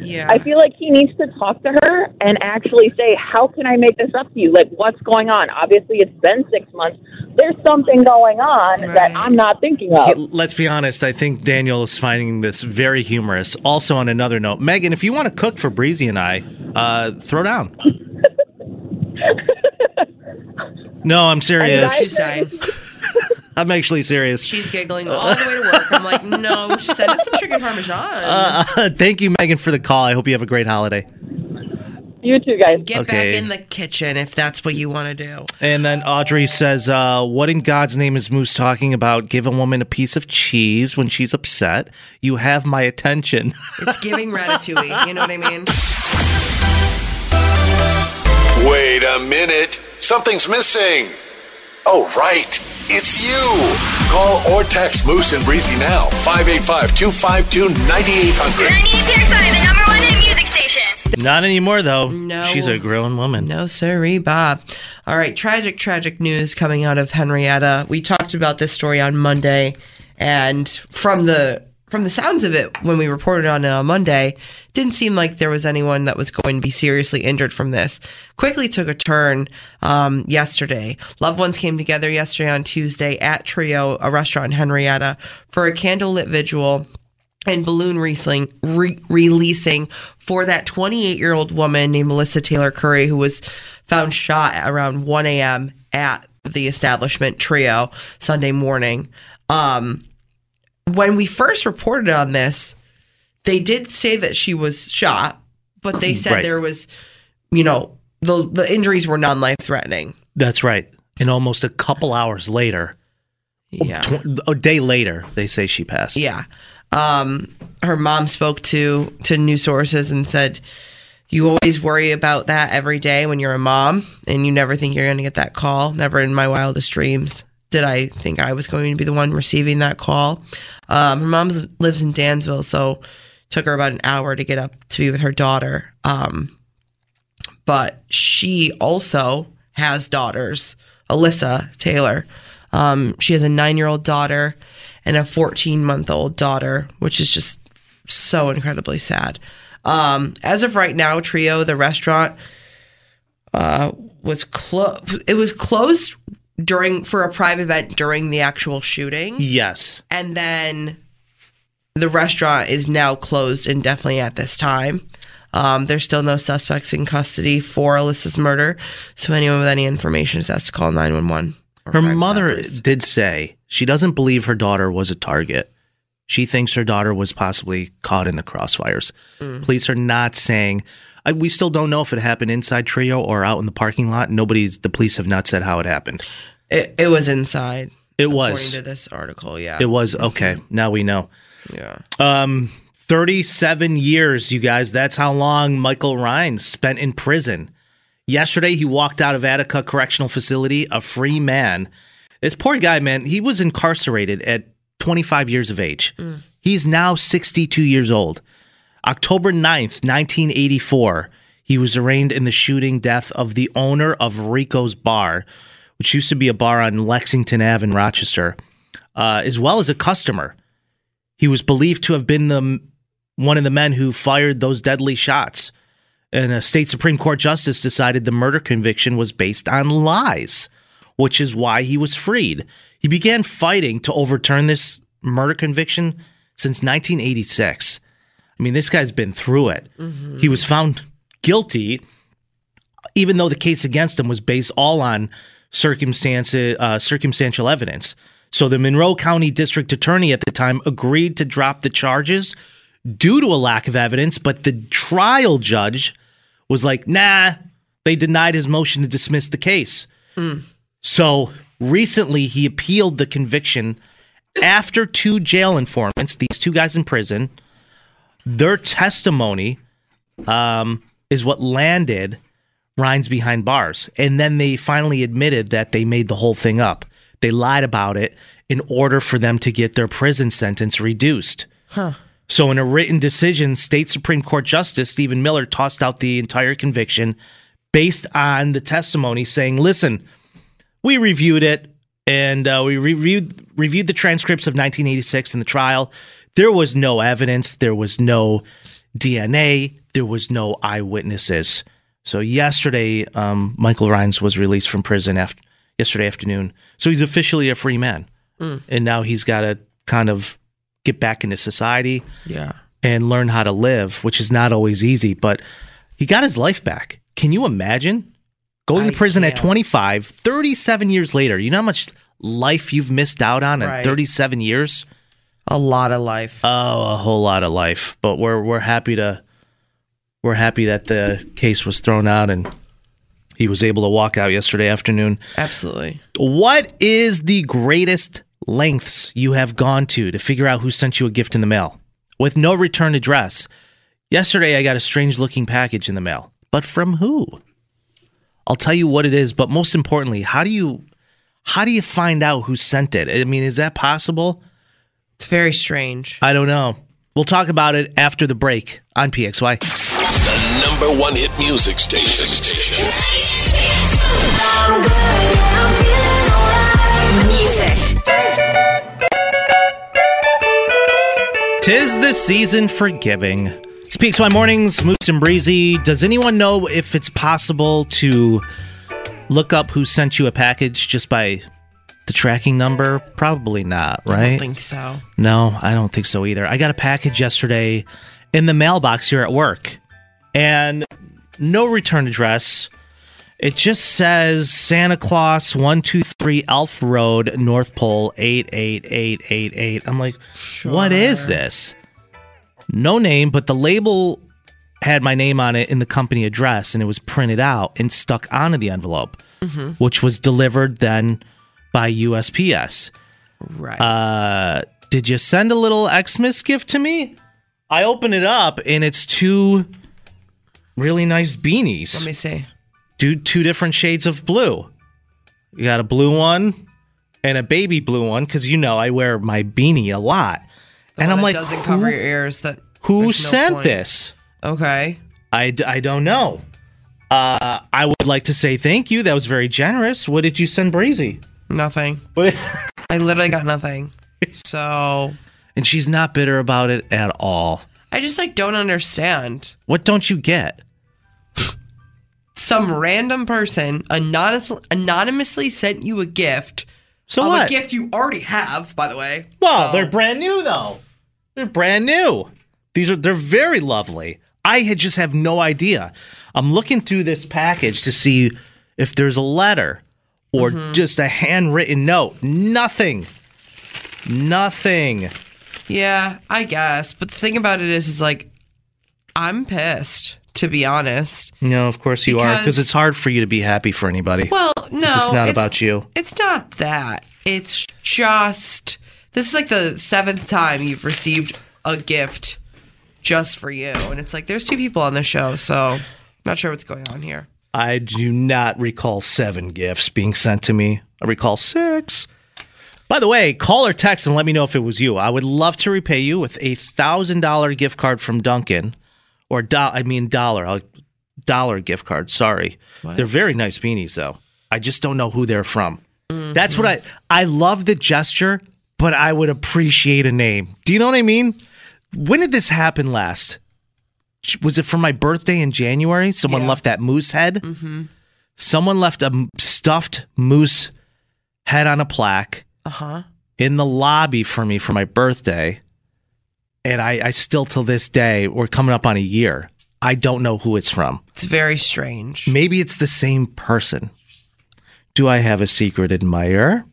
Yeah. I feel like he needs to talk to her and actually say, "How can I make this up to you? Like, what's going on? Obviously, it's been six months. There's something going on that I'm not thinking of." Hey, Let's be honest. I think Daniel is finding this very humorous. Also, on another note, Megan, if you want to cook for Breezy and I, uh, throw down. no, I'm serious. She's dying. I'm actually serious. She's giggling all the way to work. I'm like, no, send us some chicken parmesan. Uh, thank you, Megan, for the call. I hope you have a great holiday. You too, guys. Get back in the kitchen if that's what you want to do. And then Audrey says, uh, What in God's name is Moose talking about? Give a woman a piece of cheese when she's upset. You have my attention. It's giving ratatouille. You know what I mean? Wait a minute. Something's missing. Oh, right. It's you. Call or text Moose and Breezy now. 585 252 9800. 98.5, the number one hit music station. Not anymore, though. No. She's a grown woman. No, sirree, Bob. All right, tragic, tragic news coming out of Henrietta. We talked about this story on Monday, and from the from the sounds of it, when we reported on it on Monday, didn't seem like there was anyone that was going to be seriously injured from this. Quickly took a turn um, yesterday. Loved ones came together yesterday on Tuesday at Trio, a restaurant in Henrietta, for a candlelit vigil and balloon releasing, re- releasing for that 28 year old woman named Melissa Taylor Curry, who was found shot around 1 a.m. at the establishment trio Sunday morning. Um, when we first reported on this, they did say that she was shot, but they said Right. there was, you know, the the injuries were non life threatening. That's right. And almost a couple hours later, Yeah. tw- a day later, they say she passed. Yeah. Um, her mom spoke to to news sources and said, "You always worry about that every day when you're a mom, and you never think you're going to get that call. Never in my wildest dreams did I think I was going to be the one receiving that call." Um, her mom lives in Dansville, so took her about an hour to get up to be with her daughter. Um, but she also has daughters. Alyssa Taylor. Um, she has a nine year old daughter and a 14 month old daughter, which is just so incredibly sad. Um, as of right now, Trio, the restaurant, uh, was closed. It was closed during for a private event during the actual shooting, Yes. and then the restaurant is now closed indefinitely at this time. Um, there's still no suspects in custody for Alyssa's murder, so anyone with any information is asked to call 911. Her mother did say she doesn't believe her daughter was a target. She thinks her daughter was possibly caught in the crossfires. Mm. Police are not saying. I, we still don't know if it happened inside Trio or out in the parking lot. Nobody's. The police have not said how it happened. It, it was inside. It According was. to this article, yeah. It was okay. Now we know. Yeah. Um, thirty-seven years, you guys. That's how long Michael Rhines spent in prison. Yesterday, he walked out of Attica Correctional Facility a free man. This poor guy, man, he was incarcerated at 25 years of age. He's now 62 years old. October 9th, 1984, he was arraigned in the shooting death of the owner of Rico's Bar, which used to be a bar on Lexington Ave in Rochester, uh, as well as a customer. He was believed to have been the one of the men who fired those deadly shots. And a state Supreme Court justice decided the murder conviction was based on lies, which is why he was freed. He began fighting to overturn this murder conviction since 1986. I mean, this guy's been through it. He was found guilty, even though the case against him was based all on circumstances, uh, circumstantial evidence. So the Monroe County District Attorney at the time agreed to drop the charges due to a lack of evidence, but the trial judge was like, nah, they denied his motion to dismiss the case. So recently he appealed the conviction after two jail informants, these two guys in prison, their testimony um, is what landed Rhines behind bars. And then they finally admitted that they made the whole thing up. They lied about it in order for them to get their prison sentence reduced. Huh. So, in a written decision, State Supreme Court Justice Stephen Miller tossed out the entire conviction based on the testimony saying, listen, we reviewed it and uh, we reviewed, reviewed the transcripts of 1986 in the trial. There was no evidence, there was no DNA, there was no eyewitnesses. So, yesterday, um, Michael Rhines was released from prison after, yesterday afternoon. So, he's officially a free man. Mm. And now he's got to kind of get back into society Yeah. and learn how to live, which is not always easy, but he got his life back. Can you imagine going I to prison at can't. 25, 37 years later? You know how much life you've missed out on in 37 years? A lot of life. Oh, a whole lot of life. But we're we're happy to we're happy that the case was thrown out and he was able to walk out yesterday afternoon. Absolutely. What is the greatest lengths you have gone to to figure out who sent you a gift in the mail with no return address? Yesterday, I got a strange looking package in the mail, but from who? I'll tell you what it is, but most importantly, how do you how do you find out who sent it? I mean, is that possible? It's very strange. I don't know. We'll talk about it after the break on PXY. The number one hit music station. Music. Tis the season for giving. PXY Mornings, Moose and Breezy. Does anyone know if it's possible to look up who sent you a package just by the tracking number? Probably not, right? I don't think so. No, I don't think so either. I got a package yesterday in the mailbox here at work and no return address. It just says Santa Claus 123 Elf Road, North Pole 88888. I'm like, what is this? No name, but the label had my name on it in the company address and it was printed out and stuck onto the envelope, Mhm. which was delivered then by USPS. Right. Uh, did you send a little Xmas gift to me? I open it up and it's two really nice beanies. Let me see. Do two different shades of blue. You got a blue one and a baby blue one because you know I wear my beanie a lot. The and I'm like, doesn't who, cover your ears. That who no sent point. this? Okay. I, I don't know. Uh, I would like to say thank you. That was very generous. What did you send Breezy? Nothing. What? I literally got nothing. So and she's not bitter about it at all. I just like don't understand. What don't you get? Some random person anonymous, anonymously sent you a gift. So of what? a gift you already have, by the way. Well, So- they're brand new though. They're brand new. These are they're very lovely. I had just have no idea. I'm looking through this package to see if there's a letter or Mhm. just a handwritten note. Nothing. Nothing. Yeah, I guess. But the thing about it is, is like, I'm pissed, to be honest. No, of course you are, because Because- it's hard for you to be happy for anybody. Well, no, this is not it's- about you. It's not that. It's just this is like the seventh time you've received a gift just for you, and it's like there's two people on the show, so not sure what's going on here. I do not recall seven gifts being sent to me. I recall six. By the way, call or text and let me know if it was you. I would love to repay you with a thousand dollar gift card from Dunkin', or do- I mean dollar dollar gift card. Sorry, they're very nice beanies though. I just don't know who they're from. Mm-hmm. That's what I I love the gesture, but I would appreciate a name. Do you know what I mean? When did this happen last? Was it for my birthday in January? Someone left that moose head. Mm-hmm. Someone left a stuffed moose head on a plaque Uh huh. in the lobby for me for my birthday. And I, I still, till this day, we're coming up on a year. I don't know who it's from. It's very strange. Maybe it's the same person. Do I have a secret admirer?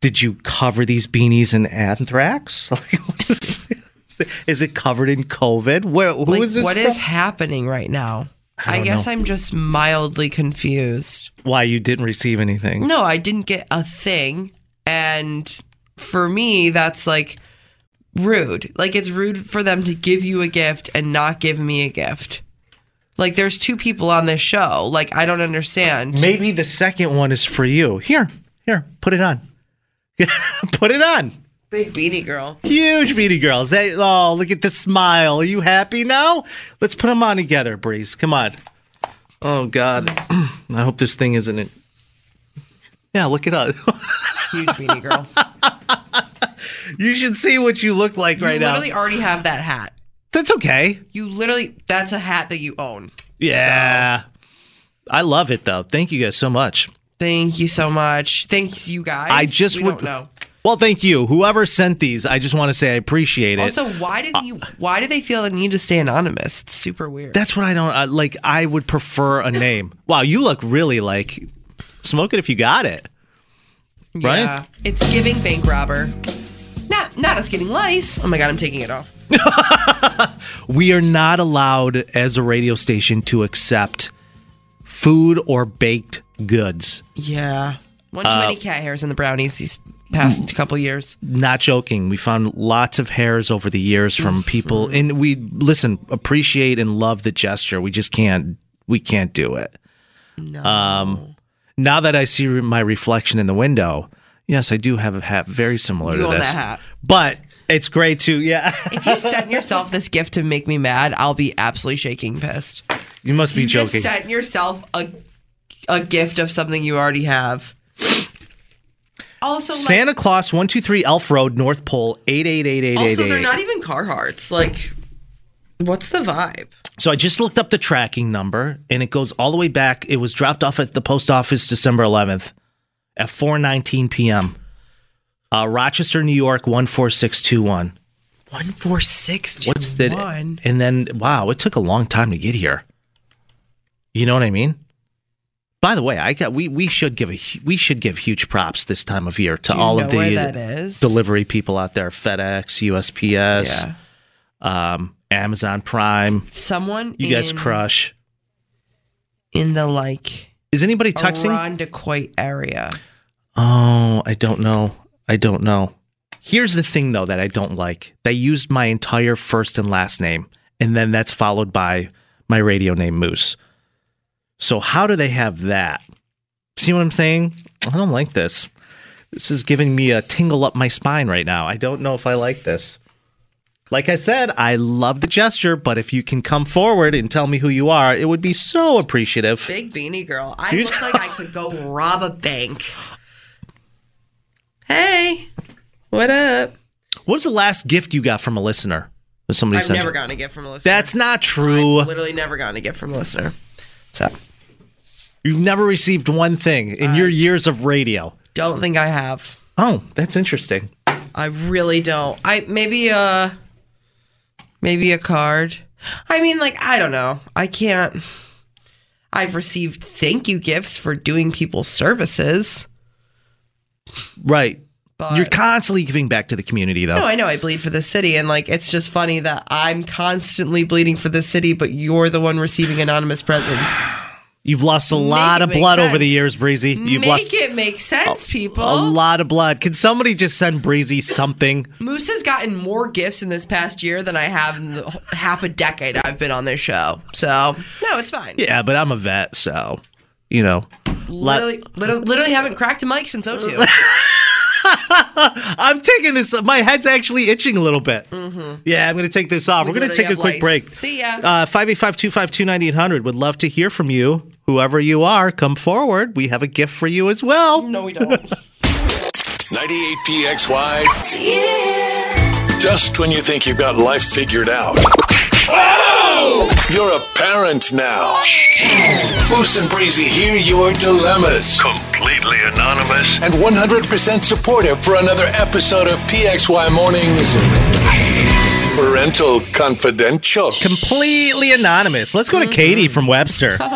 Did you cover these beanies in anthrax? Is, is it covered in COVID? Where, who is Like, this? what from? is happening right now? I I, guess know. I'm just mildly confused. Why you didn't receive anything? No, I didn't get a thing. And for me, that's like rude. Like it's rude for them to give you a gift and not give me a gift. Like there's two people on this show. Like I don't understand. Maybe the second one is for you. Here, here, put it on. put it on. Big beanie girl. Huge beanie girls. Hey, oh, look at the smile. Are you happy now? Let's put them on together, Breeze. Come on. Oh God. I hope this thing isn't it. Yeah, look at up. Huge beanie girl. you should see what you look like You right now. You literally already have that hat. That's okay. You literally that's a hat that you own. Yeah. I love it though. Thank you guys so much. Thank you so much. Thanks you guys. I just we would don't know. Well, thank you. Whoever sent these, I just want to say I appreciate it. Also, why did you why do they feel the need to stay anonymous? It's super weird. That's what I don't uh, like. I would prefer a name. wow, you look really like smoke it if you got it. Right? Yeah. It's giving bank robber. Not Not us getting lice. Oh my god, I'm taking it off. We are not allowed as a radio station to accept food or baked goods. Yeah. One too Uh, many cat hairs in the brownies these past couple years. Not joking. We found lots of hairs over the years from people, and we listen, appreciate and love the gesture. We just can't, we can't do it. Um, now that I see my reflection in the window, yes, I do have a hat very similar You to this. that hat. But it's great to, yeah. If you sent yourself this gift to make me mad, I'll be absolutely shaking pissed. you must be you joking. just sent yourself a a gift of something you already have. Also, like, Santa Claus, one two three Elf Road, North Pole, eight eight eight eight eight also they're not even Carhartts. Like, what's the vibe? So I just looked up the tracking number, and it goes all the way back. It was dropped off at the post office December 11th at 4:19 p.m. Uh, Rochester, New York, one four six two one. One four six. What's? And then, wow, it took a long time to get here. You know what I mean? By the way, I got we we should give a we should give huge props this time of year to all of the where that is? delivery people out there: FedEx, USPS, um, Amazon Prime. Someone You guys crush. in the like Is anybody texting? Irondequoit area. Oh, I don't know. I don't know. Here's the thing though that I don't like. They used my entire first and last name, and then that's followed by my radio name Moose. So how do they have that? See what I'm saying? I don't like this. This is giving me a tingle up my spine right now. I don't know if I like this. Like I said, I love the gesture, but if you can come forward and tell me who you are, it would be so appreciative. Big beanie girl. I You- look like I could go rob a bank. Hey, what up? What was the last gift you got from a listener? Somebody I've never you? gotten a gift from a listener. That's not true. I've Literally never gotten a gift from a listener. So You've never received one thing in your years of radio. don't think I have. Oh, that's interesting. I really don't. I maybe a maybe a card. I mean, like I don't know. I can't. I've received thank you gifts for doing people's services. Right. But- You're constantly giving back to the community, though. No, I know I bleed for the city, and like it's just funny that I'm constantly bleeding for the city, but you're the one receiving anonymous presents. You've lost a lot of make blood over the years, Breezy. You've Make lost it make sense, people. a lot of blood. Can somebody just send Breezy something? Moose has gotten more gifts in this past year than I have in the half a decade I've been on this show. So no, it's fine. Yeah, but I'm a vet, so you know. Literally, literally, literally haven't cracked a mic since 02. I'm taking this. My head's actually itching a little bit. Yeah, I'm going to take this off. We We're going to take a quick lice. break. See ya. Uh, 585 252 9800. Would love to hear from you. Whoever you are, come forward. We have a gift for you as well. No, we don't. 98 PXY. Just when you think you've got life figured out. You're a parent now. Moose and Breezy hear your dilemmas. Completely anonymous. And 100% supportive for another episode of PXY Mornings. Parental Confidential. Completely anonymous. Let's go to Katie from Webster.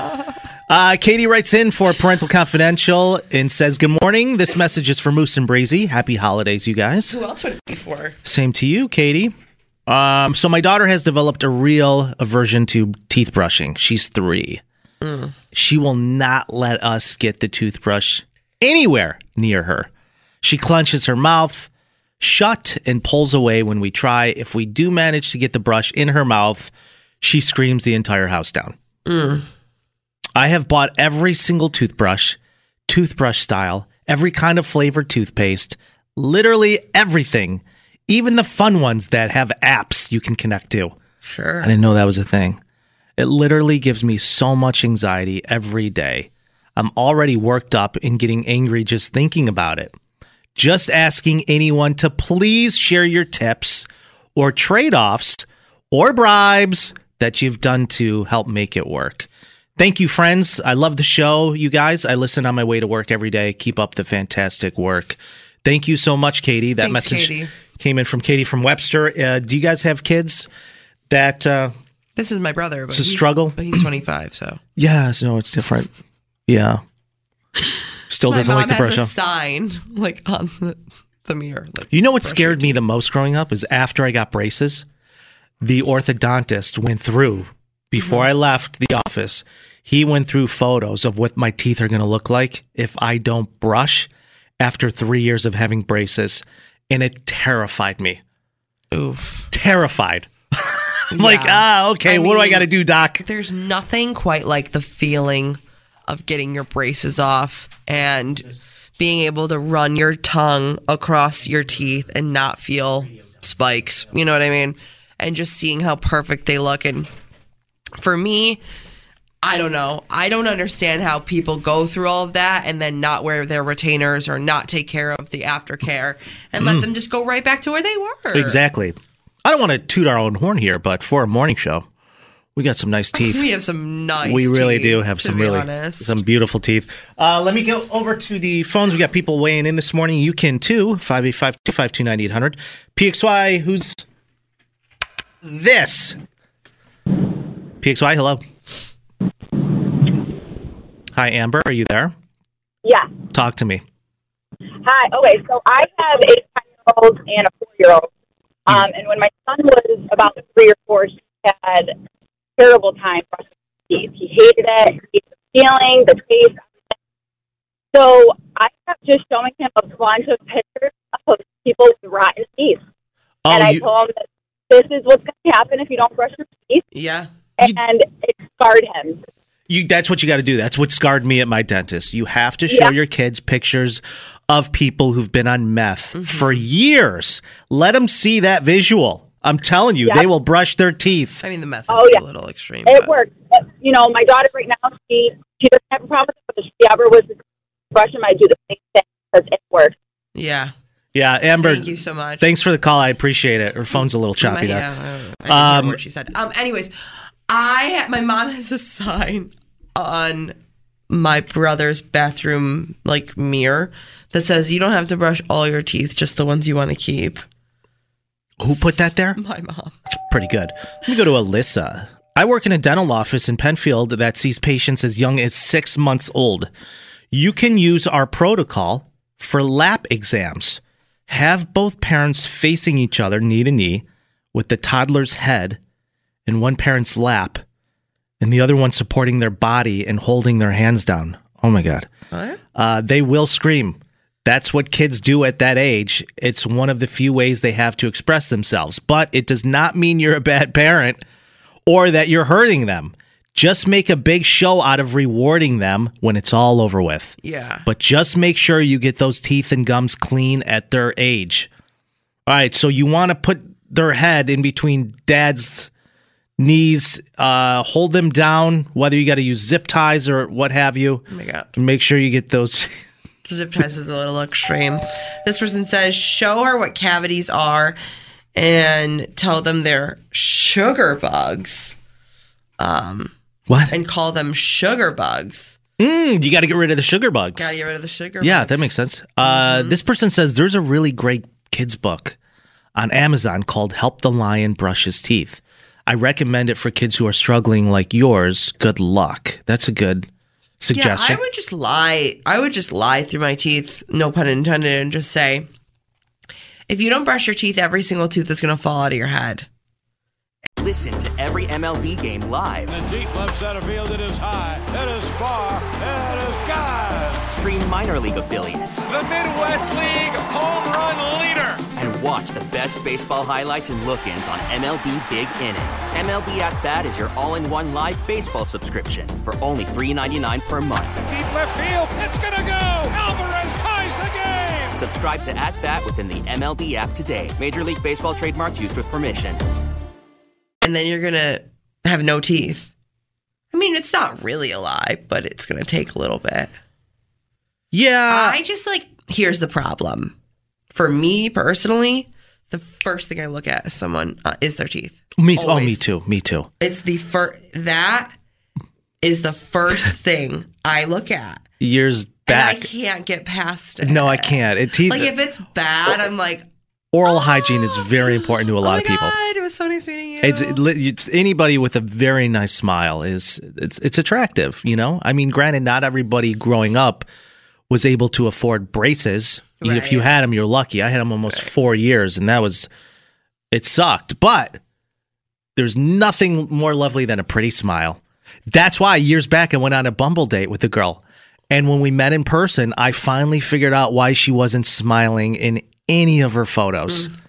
Uh, Katie writes in for Parental Confidential and says, Good morning. This message is for Moose and Breezy. Happy holidays, you guys. Who else would it be for? Same to you, Katie. Um, so my daughter has developed a real aversion to teeth brushing. She's three. She will not let us get the toothbrush anywhere near her. She clenches her mouth shut and pulls away when we try. If we do manage to get the brush in her mouth, she screams the entire house down. I have bought every single toothbrush, toothbrush style, every kind of flavored toothpaste, literally everything, even the fun ones that have apps you can connect to. Sure. I didn't know that was a thing. It literally gives me so much anxiety every day. I'm already worked up and getting angry just thinking about it. Just asking anyone to please share your tips or trade offs or bribes that you've done to help make it work. Thank you, friends. I love the show, you guys. I listen on my way to work every day. Keep up the fantastic work. Thank you so much, Katie. That Thanks, message Katie. Came in from Katie from Webster. Uh, do you guys have kids that uh, This is my brother. But It's a he's- struggle. But he's 25, so. Yeah, no, it's different. Yeah. Still my doesn't like the has brush a off. sign, like on the the mirror. Like, You know what scared me the most growing up is after I got braces, the orthodontist went through before I left the office. He went through photos of what my teeth are going to look like if I don't brush after three years of having braces, and it terrified me. Oof. Terrified. I'm like, Yeah. ah, okay, I what do I got to do, doc? There's nothing quite like the feeling of getting your braces off and being able to run your tongue across your teeth and not feel spikes. You know what I mean? And just seeing how perfect they look. And for me, I don't know. I don't understand how people go through all of that and then not wear their retainers or not take care of the aftercare and let Mm. them just go right back to where they were. Exactly. I don't want to toot our own horn here, but for a morning show, we got some nice teeth. We have some nice. we really teeth, do have some really honest. some beautiful teeth. Uh, let me go over to the phones. We got people weighing in this morning. You can too. 585-252-9800. PXY, who's this? PXY, hello. Hi, Amber. Are you there? Yeah. Talk to me. Hi. Okay, so I have a five-year-old and a four-year-old. Um, and when my son was about three or four, he had a terrible time brushing his teeth. He hated it. He hated the feeling, the taste. So I kept just showing him a bunch of pictures of people with rotten teeth, Oh, and I you- told him that this is what's going to happen if you don't brush your teeth. Yeah. And it scarred him. You that's what you got to do. That's what scarred me at my dentist. You have to show Yeah. your kids pictures of people who've been on meth Mm-hmm. for years. Let them see that visual. I'm telling you, Yep. they will brush their teeth. I mean, the meth Oh, is yeah. a little extreme. It but- works. You know, my daughter right now, she she doesn't have a problem with it, but if she ever was to brush him, I'd do the same thing because it works. Yeah. Yeah, Amber. Thank you so much. Thanks for the call. I appreciate it. Her phone's a little choppy My- there. yeah, I don't know. I Um, what she said. Um. Anyways, I my mom has a sign on my brother's bathroom like mirror that says you don't have to brush all your teeth, just the ones you want to keep. Who put that there? My mom. It's pretty good. Let me go to Alyssa. I work in a dental office in Penfield that sees patients as young as six months old. You can use our protocol for lap exams. Have both parents facing each other knee to knee with the toddler's head in one parent's lap and the other one supporting their body and holding their hands down. Oh my God. Uh, they will scream. That's what kids do at that age. It's one of the few ways they have to express themselves, but it does not mean you're a bad parent or that you're hurting them. Just make a big show out of rewarding them when it's all over with. Yeah. But just make sure you get those teeth and gums clean at their age. All right, so you want to put their head in between dad's knees, uh, hold them down, whether you got to use zip ties or what have you. Oh my God. Make sure you get those. Zip ties is a little extreme. This person says, show her what cavities are and tell them they're sugar bugs. Um, what? And call them sugar bugs. Mm, you got to get rid of the sugar bugs. Gotta get rid of the sugar yeah, bugs. that makes sense. Uh, This person says there's a really great kids book on Amazon called Help the Lion Brush His Teeth. I recommend it for kids who are struggling like yours. Good luck. That's a good suggestion. Yeah, I would just lie. I would just lie through my teeth, no pun intended, and just say, if you don't brush your teeth, every single tooth is going to fall out of your head. Listen to every MLB game live. In the deep left center field, it is high, it is far, it is God. Stream minor league affiliates The Midwest League home run leader. And watch the best baseball highlights and look-ins on MLB Big Inning. MLB At Bat is your all-in-one live baseball subscription for only $3.99 per month. Deep left field, it's gonna go. Alvarez ties the game. Subscribe to At Bat within the MLB app today. Major League Baseball trademarks used with permission. And then you're going to have no teeth. I mean, it's not really a lie, but it's going to take a little bit. Yeah. I just like, here's the problem. For me personally, the first thing I look at is someone uh, is their teeth. me, oh, me too. Me too. It's the first, that is the first thing I look at. Years And I can't get past it. No, I can't. It teeth. Like if it's bad, I'm like, oral hygiene is very important to a lot of people. God, it was so nice meeting you. It's, it it's anybody with a very nice smile is it's it's attractive, you know. I mean, granted, not everybody growing up was able to afford braces If you had them, you're lucky. I had them almost four years, and that was it sucked. But there's nothing more lovely than a pretty smile. That's why years back I went on a Bumble date with a girl. And when we met in person, I finally figured out why she wasn't smiling in any of her photos. Mm.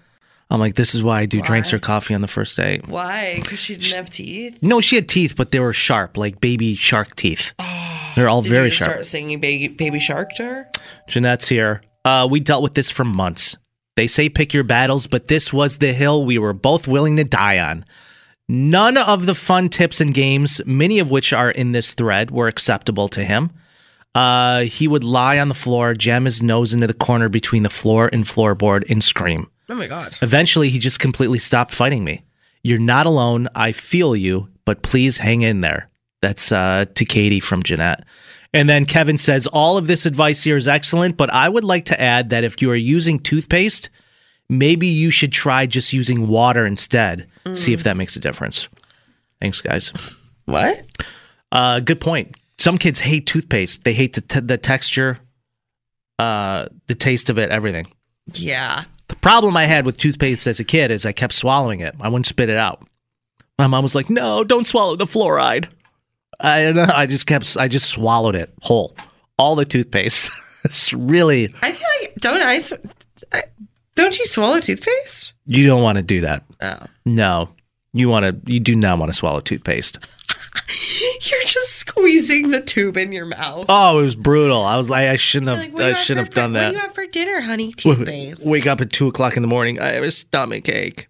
I'm like, this is why I do drinks or coffee on the first date. Why? Because she didn't have teeth. No, she had teeth, but they were sharp, like baby shark teeth. Oh, They're all very sharp. start singing baby, baby Shark to her? Jeanette's here. Uh, we dealt with this for months. They say pick your battles, but this was the hill we were both willing to die on. None of the fun tips and games, many of which are in this thread, were acceptable to him. Uh, he would lie on the floor, jam his nose into the corner between the floor and floorboard, and scream. Oh my god. Eventually, he just completely stopped fighting me. You're not alone. I feel you, but please hang in there. That's uh, to Katie from Jeanette. And then Kevin says, All of this advice here is excellent, but I would like to add that if you are using toothpaste, maybe you should try just using water instead. See if that makes a difference. Thanks, guys. What? Uh, good point. Some kids hate toothpaste. They hate the, t- the texture, uh, the taste of it, everything. Yeah. The problem I had with toothpaste as a kid is I kept swallowing it. I wouldn't spit it out. My mom was like, "No, don't swallow the fluoride." I don't know, I just kept I just swallowed it whole, all the toothpaste. it's really I feel like don't I? don't you swallow toothpaste? you don't want to do that. Oh. No, you want to you do not want to swallow toothpaste. You're just squeezing the tube in your mouth. Oh, it was brutal. I was like, I shouldn't have What do you I have shouldn't for- have done that. What do you have for dinner, honey? Toothpaste. Wake up at two o'clock in the morning. I have a stomach ache.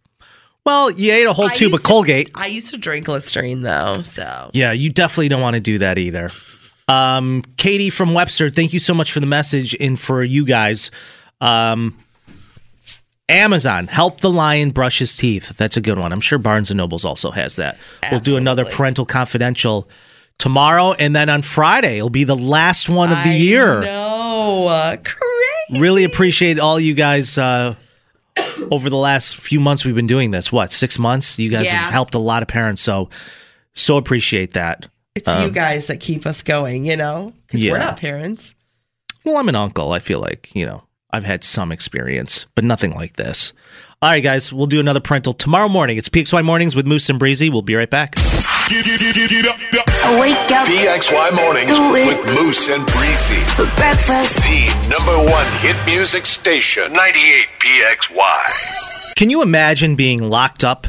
Well, you ate a whole I tube of used to- Colgate. I used to drink Listerine though, so Yeah, you definitely don't want to do that either. Um, Katie from Webster, thank you so much for the message and for you guys. Um, Amazon, help the lion brush his teeth. That's a good one. I'm sure Barnes and Nobles also has that. We'll do another parental confidential tomorrow, and then on Friday it'll be the last one of the year. No, crazy. Really appreciate all you guys uh, over the last few months we've been doing this. What six months? You guys Yeah. have helped a lot of parents, so so appreciate that. It's you Um, guys that keep us going, you know, because we're not parents. Well, I'm an uncle. I feel like, you know, I've had some experience, but nothing like this. All right, guys, we'll do another parental tomorrow morning. It's PXY Mornings with Moose and Breezy. We'll be right back. Wake up. PXY Mornings with Moose and Breezy. For breakfast. The number one hit music station. 98 PXY. Can you imagine being locked up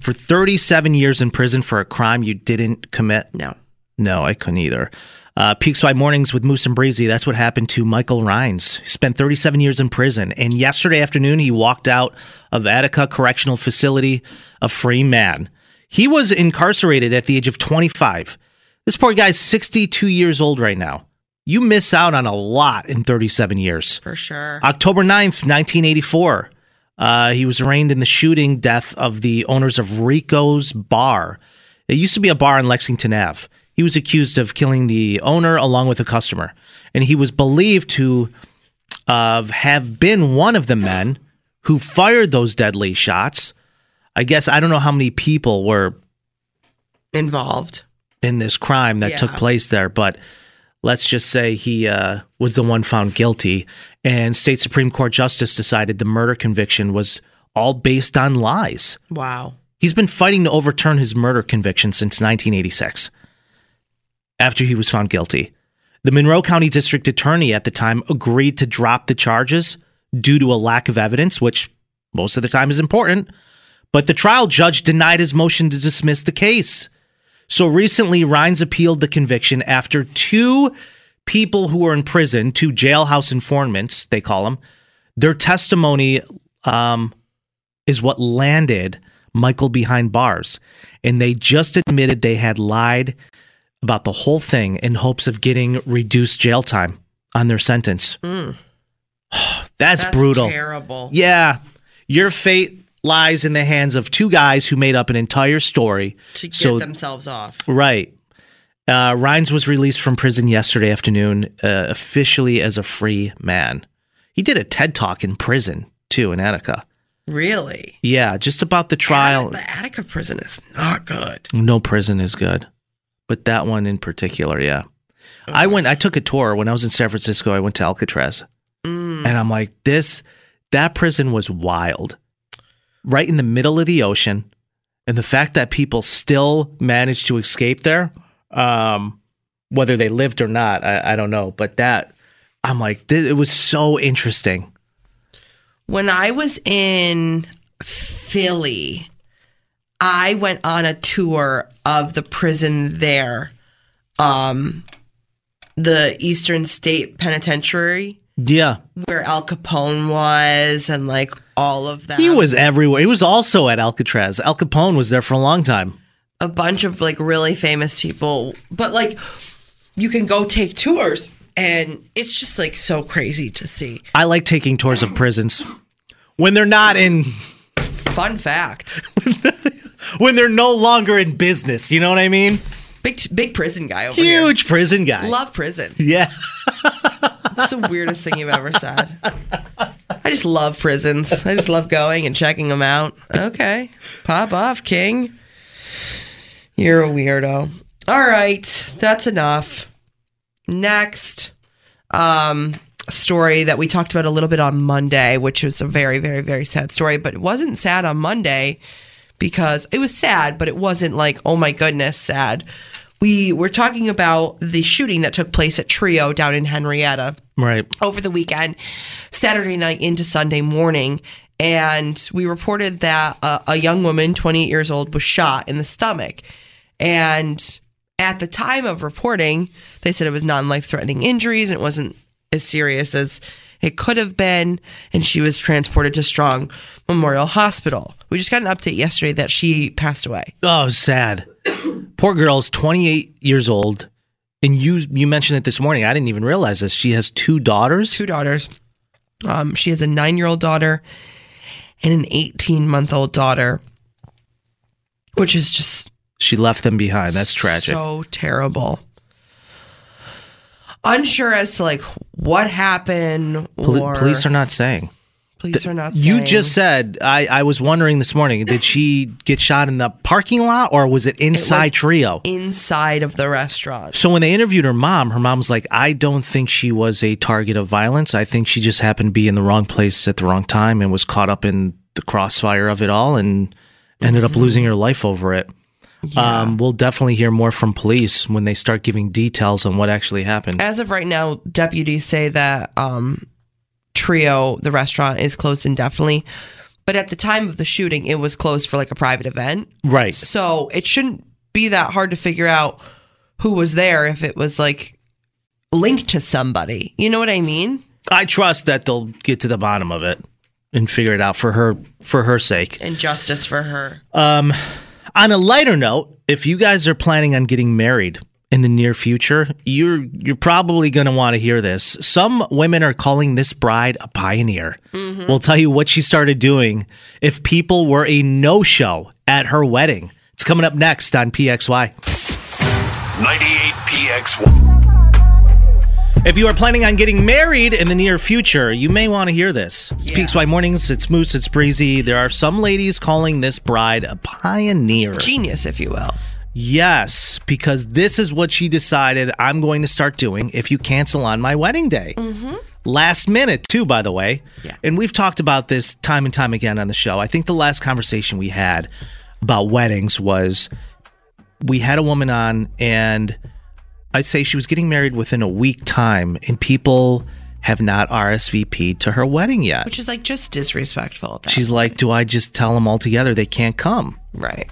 for 37 years in prison for a crime you didn't commit? No. No, I couldn't either. Uh, PXY Mornings with Moose and Breezy. That's what happened to Michael Rhines. He spent 37 years in prison, and yesterday afternoon he walked out of Attica Correctional Facility a free man. He was incarcerated at the age of 25. This poor guy's 62 years old right now. You miss out on a lot in 37 years. For sure. October 9th, 1984. Uh, he was arraigned in the shooting death of the owners of Rico's Bar. It used to be a bar in Lexington Ave. He was accused of killing the owner along with a customer. And he was believed to uh, have been one of the men who fired those deadly shots. I guess I don't know how many people were involved in this crime that took place there, but let's just say he uh, was the one found guilty. And state Supreme Court justice decided the murder conviction was all based on lies. Wow. He's been fighting to overturn his murder conviction since 1986 after he was found guilty. The Monroe County District Attorney at the time agreed to drop the charges due to a lack of evidence, which most of the time is important. But the trial judge denied his motion to dismiss the case. So recently, Rhines appealed the conviction after two people who were in prison, two jailhouse informants, they call them, their testimony um, is what landed Michael behind bars. And they just admitted they had lied about the whole thing in hopes of getting reduced jail time on their sentence. Mm. That's, That's brutal. terrible. Yeah. Your fate lies in the hands of two guys who made up an entire story To get So- themselves off. Right. Uh, Rhines was released from prison yesterday afternoon, uh, officially as a free man. He did a TED talk in prison, too, in Attica. Really? Yeah, just about the trial. The Attica prison is not good. No prison is good, but that one in particular, yeah. I went. I took a tour when I was in San Francisco. I went to Alcatraz, Mm. and I'm like, this that prison was wild, right in the middle of the ocean, and the fact that people still managed to escape there, um, whether they lived or not, I, I don't know, but that I'm like, th- it was so interesting. When I was in Philly, I went on a tour of the prison there, um, the Eastern State Penitentiary, Yeah, where Al Capone was, and like all of that. he was everywhere. He was also at Alcatraz. Al Capone was there for a long time. a bunch of like really famous people, but like you can go take tours, and it's just like so crazy to see. I like taking tours of prisons when they're not in Fun fact: when they're no longer in business. You know what I mean? Big big prison guy over here. Huge prison guy. Love prison. Yeah. That's the weirdest thing you've ever said. I just love prisons. I just love going and checking them out. Okay. Pop off, King. You're a weirdo. All right. That's enough. Next um, story that we talked about a little bit on Monday, which was a very, very, very sad story, but it wasn't sad on Monday because it was sad, but it wasn't like, oh my goodness, sad. We were talking about the shooting that took place at Trio down in Henrietta Right. over the weekend, Saturday night into Sunday morning. And we reported that a, a young woman, 28 years old, was shot in the stomach. And at the time of reporting, they said it was non life threatening injuries and it wasn't as serious as it could have been. And she was transported to Strong Memorial Hospital. We just got an update yesterday that she passed away. Oh, sad. Poor girl's 28 years old. And you you mentioned it this morning. I didn't even realize this. She has two daughters. Two daughters. Um, she has a nine year old daughter and an 18 month old daughter, which is just She left them behind. That's tragic. so terrible. Unsure as to like what happened Poli- or police are not saying. police are not You just said I, I was wondering this morning, did she get shot in the parking lot or was it inside was Trio? inside of the restaurant. So when they interviewed her mom, her mom's like, I don't think she was a target of violence. I think she just happened to be in the wrong place at the wrong time and was caught up in the crossfire of it all and ended up losing her life over it. Um, we'll definitely hear more from police when they start giving details on what actually happened. As of right now, deputies say that um, Trio, the restaurant, is closed indefinitely. But at the time of the shooting, it was closed for like a private event. Right. So it shouldn't be that hard to figure out who was there if it was like linked to somebody. You know what I mean? I trust that they'll get to the bottom of it and figure it out for her for her sake. And justice for her. Um, on a lighter note, if you guys are planning on getting married in the near future, you're you're probably going to want to hear this. Some women are calling this bride a pioneer. Mhm. We'll tell you what she started doing if people were a no-show at her wedding. It's coming up next on PXY. 98 PX1. If you are planning on getting married in the near future, you may want to hear this. It's PXY Mornings, it's Moose, it's Breezy. There are some ladies calling this bride a pioneer. Genius, if you will. Yes, because this is what she decided I'm going to start doing if you cancel on my wedding day. Mm-hmm. Last minute, too, by the way. Yeah. And we've talked about this time and time again on the show. I think the last conversation we had about weddings was we had a woman on, and I'd say she was getting married within a week time, and people have not RSVP'd to her wedding yet. Which is like just disrespectful. She's like, Do I just tell them all together they can't come? Right.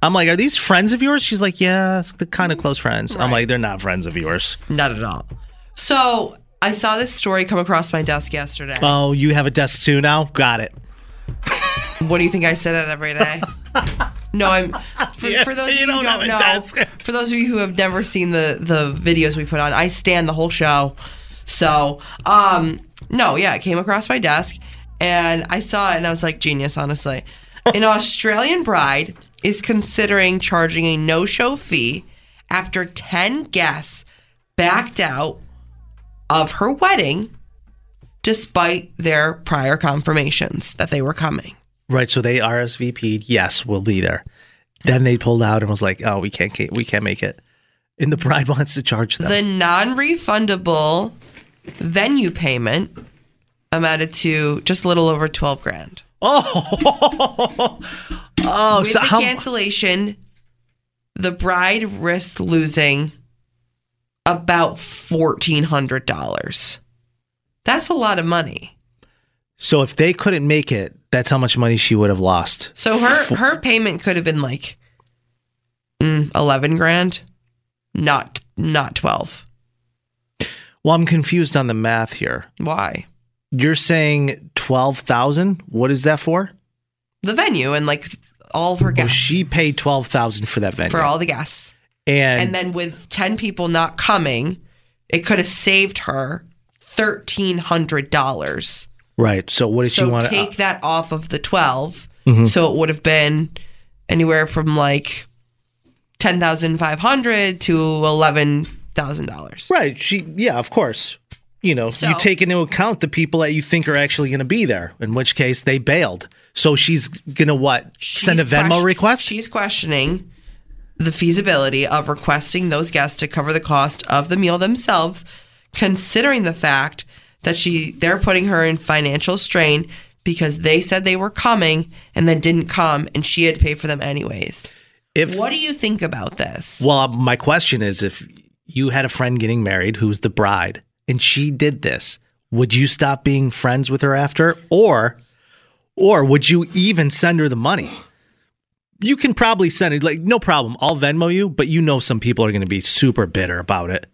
I'm like, Are these friends of yours? She's like, Yeah, the kind of mm-hmm. close friends. I'm like, They're not friends of yours. Not at all. So I saw this story come across my desk yesterday. Oh, you have a desk too now? Got it. What do you think I said it every day? no, I'm for, Yeah, for those of you you who don't know. desk. For those of you who have never seen the the videos we put on, I stand the whole show. So, um, no, yeah, it came across my desk and I saw it and I was like, genius, honestly. An Australian bride is considering charging a no-show fee after 10 guests backed out of her wedding despite their prior confirmations that they were coming. Right. So they RSVP'd. Yes, we'll be there. Then they pulled out and was like, "Oh, we can't, we can't make it." And the bride wants to charge them. The non refundable venue payment amounted to just a little over 12 grand. Oh, oh, With so the how? cancellation, the bride risked losing about $1,400. That's a lot of money. So if they couldn't make it, that's how much money she would have lost. So her her payment could have been like mm, 11 grand, not not 12. Well, I'm confused on the math here. Why? You're saying twelve thousand. What is that for? The venue and like all of her Well, guests she paid twelve thousand for that venue. for all the guests. and, And then with 10 people not coming, it could have saved her $1300. Right. So what did so you want? To take that off of the 12 Mhm. so it would have been anywhere from like 10500 to $11000 right. She. Yeah. Of course. You know, So- you take into account the people that you think are actually going to be there. In which case, they bailed. So she's gonna what? Send a Venmo question- request. She's questioning the feasibility of requesting those guests to cover the cost of the meal themselves, considering the fact that she they're putting her in financial strain because they said they were coming and then didn't come and she had to pay for them anyways. If what do you think about this? Well, uh, my question is if you had a friend getting married who's the bride and she did this, would you stop being friends with her after or or would you even send her the money? You can probably send it like no problem. I'll Venmo you, but you know some people are going to be super bitter about it.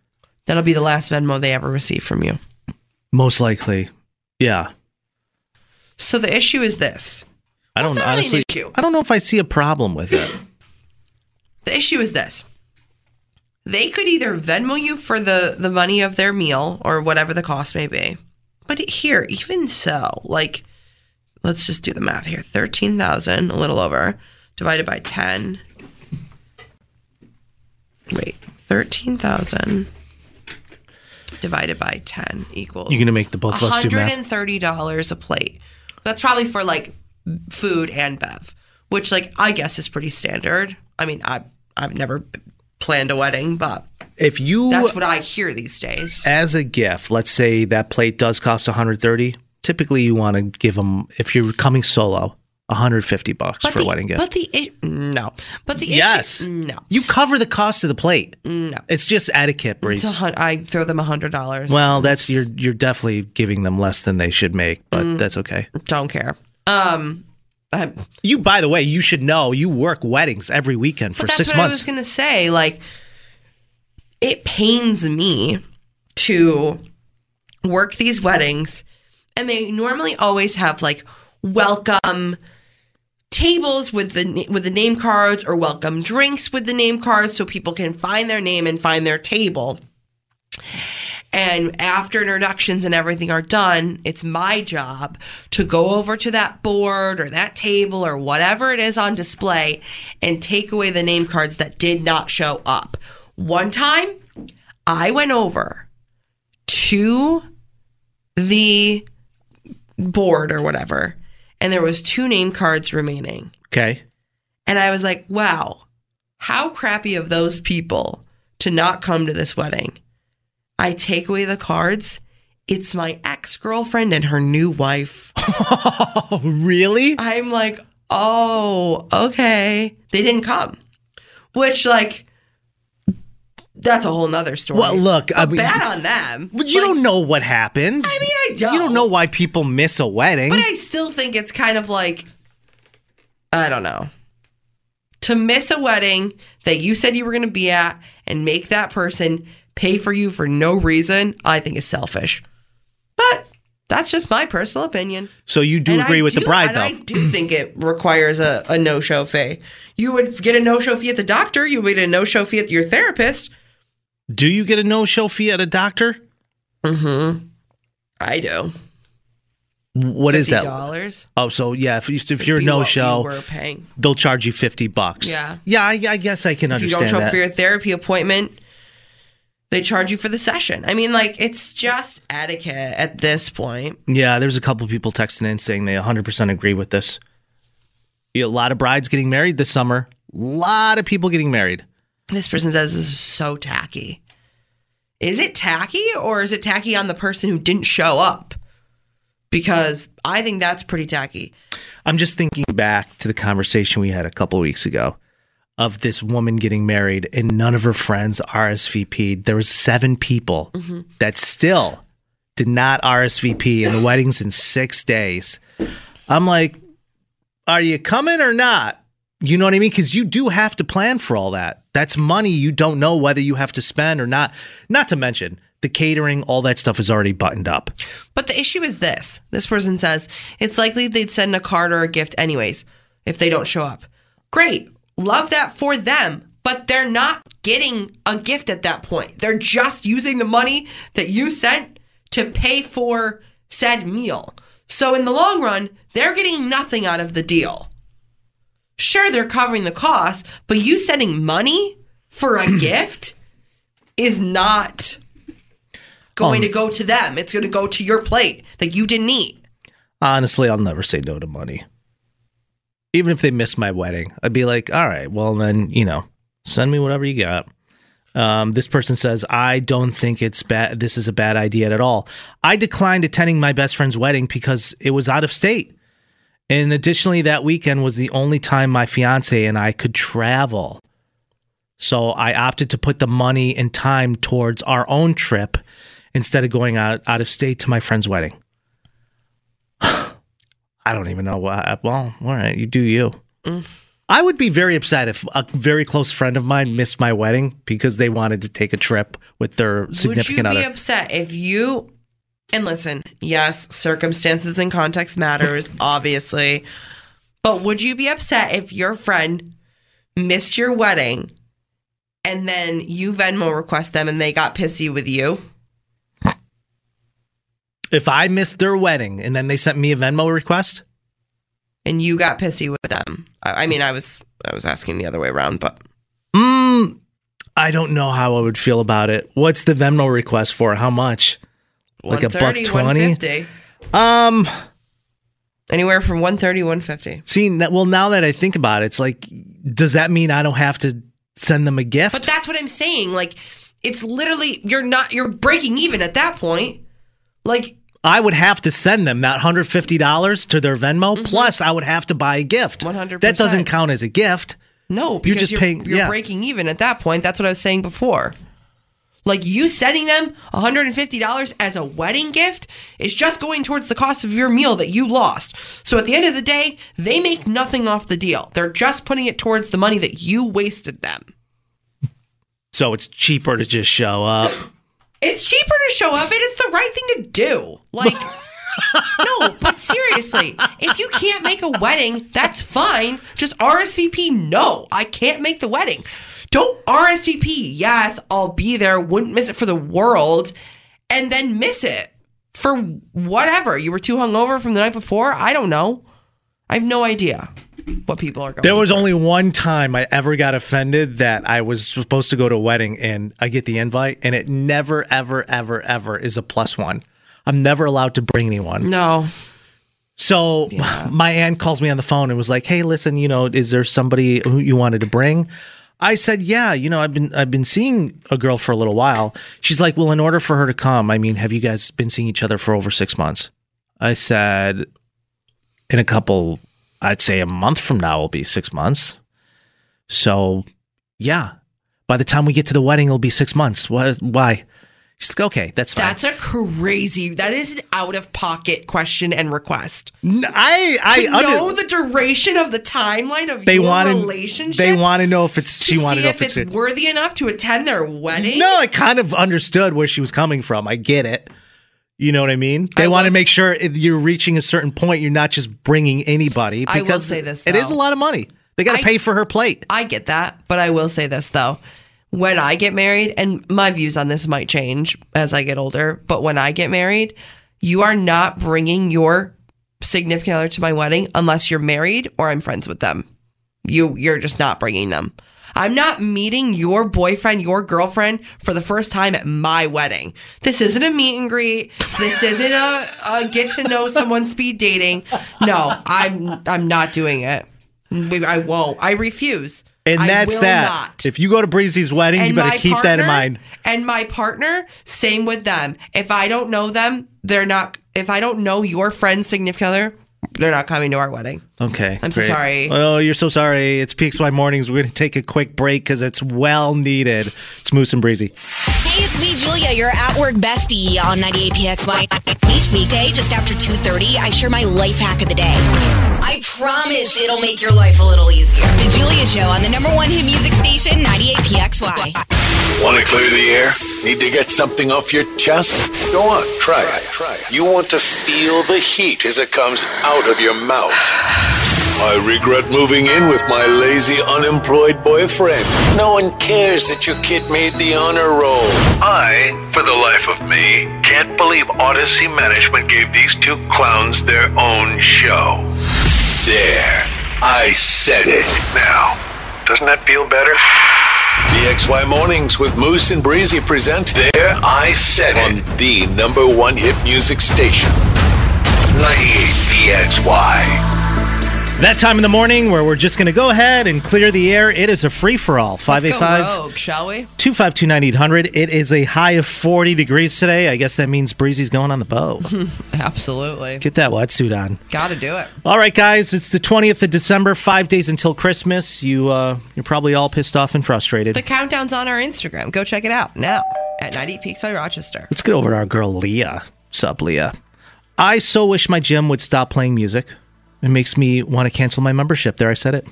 That'll be the last Venmo they ever receive from you. Most likely. Yeah. So the issue is this. I don't Well, not really honestly. I don't know if I see a problem with it. The issue is this. They could either Venmo you for the the money of their meal or whatever the cost may be. But here, even so, like let's just do the math here. 13,000, a little over, divided by 10. Wait, 13,000 divided by 10 equals You're gonna make the both of us do math? $130 a plate. That's probably for like food and bev, which like I guess is pretty standard. I mean, I I've never planned a wedding, but If you that's what I hear these days. as a gift, let's say that plate does cost 130. Typically, you want to give them if you're coming solo, 150 bucks for the, a wedding gift. But the it, no, but the yes, issue, no, you cover the cost of the plate. no. It's just etiquette, Breeze. hun- I throw them hundred dollars. Well, that's you're you're definitely giving them less than they should make, but Mm. that's okay. don't care. Um, I, You, by the way, you should know you work weddings every weekend for but that's six what I was months. gonna say. Like, it pains me to work these weddings, and they normally always have like welcome tables with the with the name cards or welcome drinks with the name cards so people can find their name and find their table. And after introductions and everything are done, it's my job to go over to that board or that table or whatever it is on display and take away the name cards that did not show up. One time, I went over to the board or whatever, and there was two name cards remaining. okay. And I was like, wow, how crappy of those people to not come to this wedding. I take away the cards. It's my ex girlfriend and her new wife. Oh, really? I'm like, oh, okay. They didn't come. Which, like, that's a whole nother story. Well, look, I mean, bad on them. But you don't know what happened. I mean, I don't. You don't know why people miss a wedding. But I still think it's kind of like, I don't know. To miss a wedding that you said you were going to be at and make that person pay for you for no reason, I think is selfish. But that's just my personal opinion. so you do And agree I with the bride, and though. I do think it requires a, a no show fee. You would get a no show fee at the doctor, you would get a no show fee at your therapist. Do you get a no-show fee at a doctor? Mm-hmm. I do. What is that? $50 Oh, so yeah, if, you- if you're be no show, we were paying. they'll charge you fifty bucks. Yeah. yeah. I, I guess I can understand. if you don't show that. up for your therapy appointment, they charge you for the session. I mean, like it's just etiquette at this point. yeah, there's a couple people texting in saying they 100 percent agree with this. A lot of brides getting married this summer. A lot of people getting married. This person says this is so tacky. Is it tacky or is it tacky on the person who didn't show up? because I think that's pretty tacky. I'm just thinking back to the conversation we had a couple weeks ago of this woman getting married and none of her friends RSVP'd. There was seven people Mhm. that still did not RSVP and the wedding's in six days. I'm like, are you coming or not? You know what I mean? Because you do have to plan for all that. That's money you don't know whether you have to spend or not. Not to mention the catering, all that stuff is already buttoned up. But the issue is this this person says it's likely they'd send a card or a gift anyways if they don't show up. Great. Love that for them. But they're not getting a gift at that point. They're just using the money that you sent to pay for said meal. So in the long run, they're getting nothing out of the deal. Sure, they're covering the cost, but you sending money for a gift is not going Um, to go to them. It's going to go to your plate that you didn't eat. Honestly, I'll never say no to money. Even if they miss my wedding, I'd be like, all right, well, then, you know, send me whatever you got. Um, this person says, I don't think it's bad. This is a bad idea at all. I declined attending my best friend's wedding because it was out of state. And additionally, that weekend was the only time my fiance and I could travel. So I opted to put the money and time towards our own trip instead of going out, out of state to my friend's wedding. I don't even know why. Well, all right, you do you. Mm. I would be very upset if a very close friend of mine missed my wedding because they wanted to take a trip with their significant other. Would you be other. upset if you and listen, yes, circumstances and context matters, obviously. But would you be upset if your friend missed your wedding and then you Venmo request them and they got pissy with you? if I missed their wedding and then they sent me a Venmo request, And you got pissy with them. I, I mean, I was I was asking the other way around, but mm, I don't know how I would feel about it. What's the Venmo request for? How much? Like a buck 130, twenty? 150. Um, anywhere from 130 150. see, well, now that I think about it, it's like, does that mean I don't have to send them a gift? But that's what I'm saying. Like, it's literally you're not you're breaking even at that point. Like, I would have to send them that hundred fifty dollars to their Venmo. Mm-hmm. Plus, I would have to buy a gift. One hundred. That doesn't count as a gift. no, because you're just paying. You're yeah. breaking even at that point. That's what I was saying before. Like you sending them $150 as a wedding gift is just going towards the cost of your meal that you lost. So at the end of the day, they make nothing off the deal. They're just putting it towards the money that you wasted them. So it's cheaper to just show up. It's cheaper to show up and it's the right thing to do. Like, no, but seriously, if you can't make a wedding, that's fine. Just RSVP, no, I can't make the wedding. Don't RSVP, yes, I'll be there, wouldn't miss it for the world, and then miss it for whatever. You were too hungover from the night before? I don't know. I have no idea what people are going to. There was only one time I ever got offended that I was supposed to go to a wedding and I get the invite and it never, ever, ever, ever is a plus one. I'm never allowed to bring anyone. No. So my aunt calls me on the phone and was like, "Hey, listen, you know, is there somebody who you wanted to bring?" I said, "Yeah, you know, I've been I've been seeing a girl for a little while." She's like, "Well, in order for her to come, I mean, have you guys been seeing each other for over 6 months?" I said, "In a couple I'd say a month from now will be 6 months." So, yeah. By the time we get to the wedding, it'll be 6 months. What why? She's like, "Okay, that's fine." That's a crazy. That is an out of pocket question and request. I I to under- know the duration of the timeline of they your relationship. they want to know if it's she wanted to know if it's it's worthy enough to attend their wedding. no i kind of understood where she was coming from i get it you know what i mean they I want to make sure if you're reaching a certain point you're not just bringing anybody I will say this, it is a lot of money they got to pay for her plate I get that, but I will say this though. When I get married, and my views on this might change as I get older, but when I get married, you are not bringing your significant other to my wedding unless you're married or I'm friends with them. You you're just not bringing them. I'm not meeting your boyfriend, your girlfriend for the first time at my wedding. This isn't a meet and greet. This isn't a, a get to know someone speed dating. No, I'm I'm not doing it. I won't. I refuse. And that's that. not. If you go to Breezy's wedding, you better keep that in mind. And my partner, same with them. If I don't know them, they're not. If I don't know your friend's significant other, they're not coming to our wedding. Okay. I'm so great. sorry. Oh, you're so sorry. It's PXY Mornings. We're going to take a quick break because it's well needed. It's Moose and Breezy. Hey, it's me, Julia, your at-work bestie on 98PXY. Each weekday, just after 2.30, I share my life hack of the day. I promise it'll make your life a little easier. The Julia Show on the number one hit music station, 98PXY. Want to clear the air? Need to get something off your chest? Go on, try it. Try it. You want to feel the heat as it comes out of your mouth. I regret moving in with my lazy, unemployed boyfriend. No one cares that your kid made the honor roll. I, for the life of me, can't believe Odyssey Management gave these two clowns their own show. There. I said it. Now, doesn't that feel better? PXY Mornings with Moose and Breezy present There I Said It on the number one hit music station. 98 PXY. That time in the morning where we're just going to go ahead and clear the air. It is a free for all. Let's go 585 rogue, shall we? 252 9800. It is a high of 40 degrees today. I guess that means Breezy's going on the bow. Absolutely. Get that wetsuit on. Got to do it. All right, guys, it's the 20th of December, five days until Christmas. You, uh, you're probably all pissed off and frustrated. The countdown's on our Instagram. Go check it out now at 98PXY Rochester. Let's get over to our girl Leah. Sup, Leah? I so wish my gym would stop playing music. It makes me want to cancel my membership. There, I said it.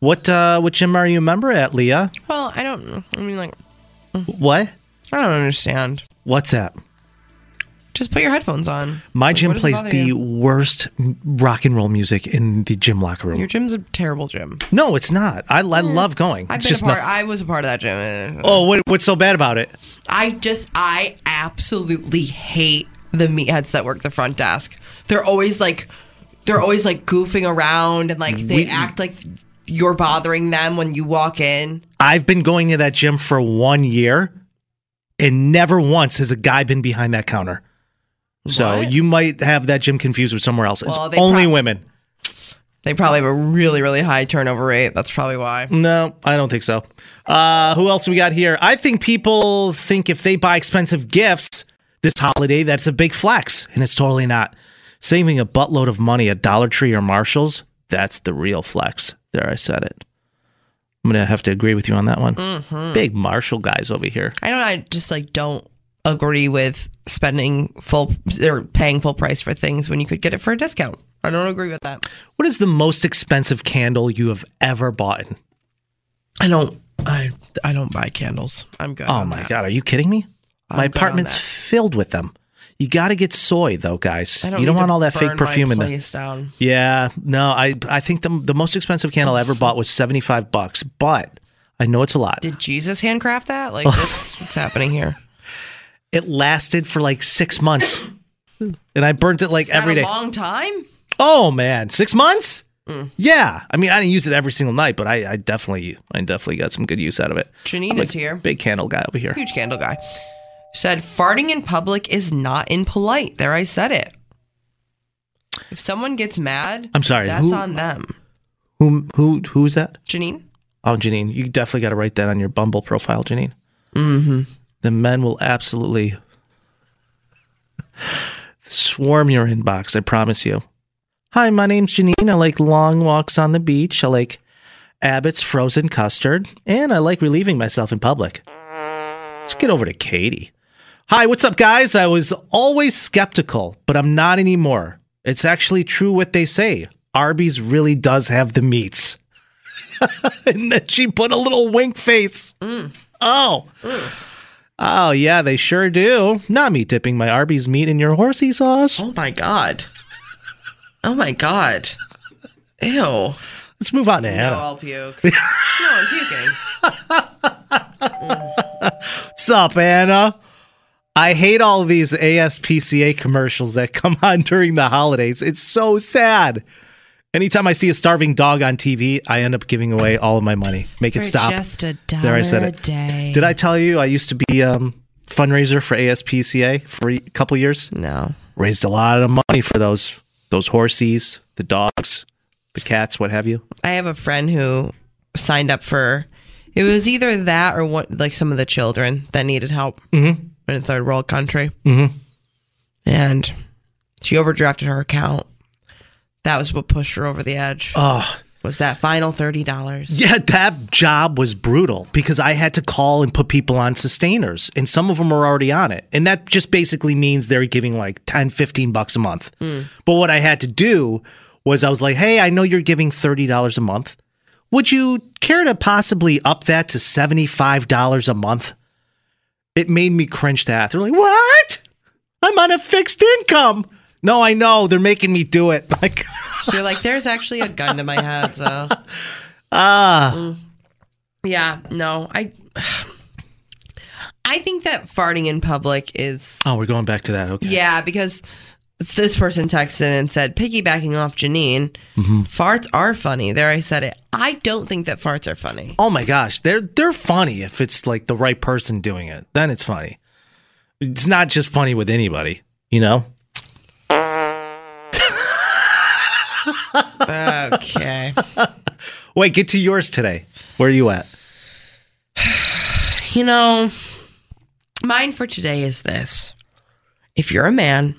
What uh, what gym are you a member at, Leah? Well, I don't. I mean, like, What? I don't understand. What's that? Just put your headphones on. My Like, gym what does it plays the you? worst rock and roll music in the gym locker room. Your gym's a terrible gym. no, it's not. I, I love going. I've it's been just a part. I was a part of that gym. oh, what, what's so bad about it? I just, I absolutely hate the meatheads that work the front desk. They're always like, they're always like goofing around and like they We- act like you're bothering them when you walk in. I've been going to that gym for one year, and never once has a guy been behind that counter. So What? you might have that gym confused with somewhere else. It's Well, they only prob- women. They probably have a really, really high turnover rate. That's probably why. No, I don't think so. Uh, who else we got here? I think people think if they buy expensive gifts this holiday, that's a big flex, and it's totally not. Saving a buttload of money at Dollar Tree or Marshalls, that's the real flex. There, I said it. I'm gonna have to agree with you on that one. Mhm. Big Marshall guys over here. I don't. I just like don't agree with spending full or paying full price for things when you could get it for a discount. I don't agree with that. What is the most expensive candle you have ever bought? I don't. I I don't buy candles. I'm good. Oh my that. god, are you kidding me? I'm my apartment's filled with them. You got to get soy though, guys. I don't you don't want all that fake perfume in there. down. Yeah, no, I I think the the most expensive candle I ever bought was seventy five bucks, but I know it's a lot. Did Jesus handcraft that? Like, what's, what's happening here? It lasted for like six months, and I burnt it like every a long time? oh man, six months? Mm. Yeah, I mean I didn't use it every single night, but I, I definitely I definitely got some good use out of it. Janine is here. Big candle guy over here. Huge candle guy. Said farting in public is not impolite. There, I said it. If someone gets mad, I'm sorry, that's who- on them. Who who who's that? Janine. Oh, Janine, you definitely got to write that on your Bumble profile, Janine. Mm-hmm. The men will absolutely swarm your inbox. I promise you. Hi, my name's Janine. I like long walks on the beach. I like Abbott's frozen custard, and I like relieving myself in public. Let's get over to Katie. Hi, what's up, guys? I was always skeptical, but I'm not anymore. It's actually true what they say. Arby's really does have the meats. and then she put a little wink face. Mm. Oh. Mm. Oh, yeah, they sure do. Not me dipping my Arby's meat in your horsey sauce. Oh my god. Oh my god. Ew. Let's move on to No, I'll puke. no, I'm puking. What's up, Anna? I hate all these ASPCA commercials that come on during the holidays. It's so sad. Anytime I see a starving dog on TV, I end up giving away all of my money. Make it stop. just a There, I said it. a day. Did I tell you I used to be um, fundraiser for ASPCA for a couple years? No. Raised a lot of money for those those horsies, the dogs, the cats, what have you. I have a friend who signed up for. It was either that or what, like some of the children that needed help Mhm. In a third world country, Mm-hmm. and she overdrafted her account. That was what pushed her over the edge. Oh, was that final thirty dollars? Yeah, that job was brutal because I had to call and put people on sustainers, and some of them are already on it. And that just basically means they're giving like 10, 15 bucks a month. Mm. But what I had to do was I was like, hey, I know you're giving $30 a month. Would you care to possibly up that to $75 a month? It made me cringe to death. They're like, what? I'm on a fixed income. No, I know. They're making me do it. Like, You're like, there's actually a gun to my head, so. ah. Mm. Yeah, no, I. I think that farting in public is Oh, we're going back to that. Okay. yeah because this person texted and said piggybacking off Janine, Mhm. farts are funny. There, I said it. I don't think that farts are funny. Oh my gosh, they're they're funny if it's like the right person doing it. Then it's funny. It's not just funny with anybody, you know. okay. Wait, get to yours today. Where are you at? You know, mine for today is this. If you're a man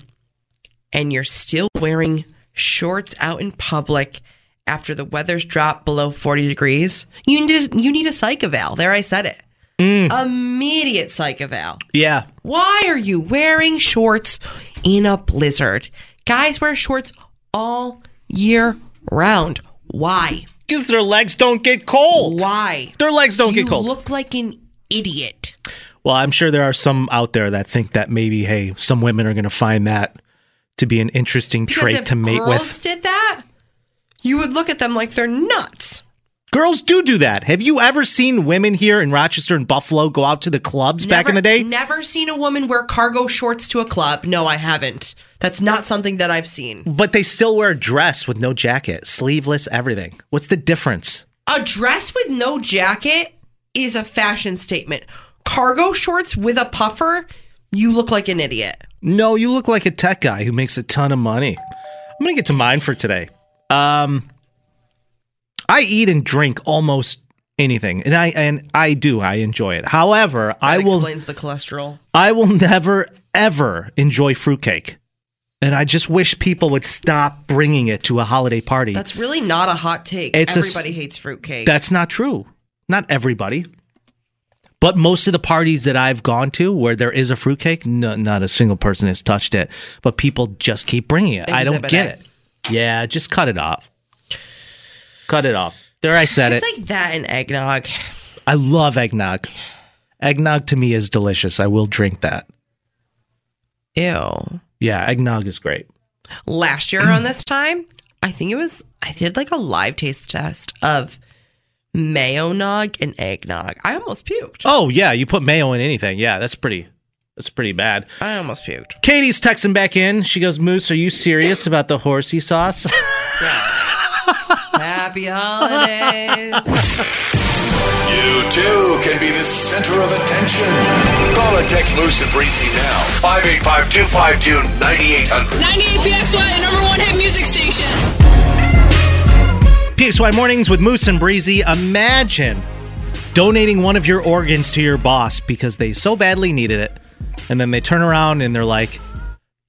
and you're still wearing shorts out in public after the weather's dropped below 40 degrees, you need a, you need a psych eval. There I said it. Mm. Immediate psych eval. Yeah. Why are you wearing shorts in a blizzard? Guys wear shorts all year round. Why? Because their legs don't get cold. Why? Their legs don't you get cold. look like an idiot. Well, I'm sure there are some out there that think that maybe, hey, some women are going to find that to be an interesting Because trait to mate girls with. Girls did that, you would look at them like they're nuts. Girls do do that. Have you ever seen women here in Rochester and Buffalo go out to the clubs back in the day? Never seen a woman wear cargo shorts to a club. No, I haven't. That's not something that I've seen. But they still wear a dress with no jacket, sleeveless, everything. What's the difference? A dress with no jacket is a fashion statement. Cargo shorts with a puffer, you look like an idiot. No, you look like a tech guy who makes a ton of money. I'm gonna get to mine for today. Um, I eat and drink almost anything, and I and I do. I enjoy it. However, I That will explains the cholesterol. I will never ever enjoy fruitcake, and I just wish people would stop bringing it to a holiday party. That's really not a hot take. It's a Everybody hates fruitcake. That's not true. Not everybody. But most of the parties that I've gone to where there is a fruitcake, no, not a single person has touched it. But people just keep bringing it. I don't get A. it. Yeah, just cut it off. Cut it off. There, I said it's it. like that in eggnog. I love eggnog. Eggnog to me is delicious. I will drink that. Ew. Yeah, eggnog is great. Last year on this time, I think it was I did like a live taste test of mayo nog and eggnog. I almost puked. Oh yeah, you put mayo in anything. Yeah, that's pretty. That's pretty bad. I almost puked. Katie's texting back in. She goes, "Moose, are you serious about the horsey sauce?" Happy holidays. You too can be the center of attention. Call or text Moose and Breezy now. 585 252 9800. 98PXY, the number one hit music station. PXY Mornings with Moose and Breezy. Imagine donating one of your organs to your boss because they so badly needed it. And then they turn around and they're like,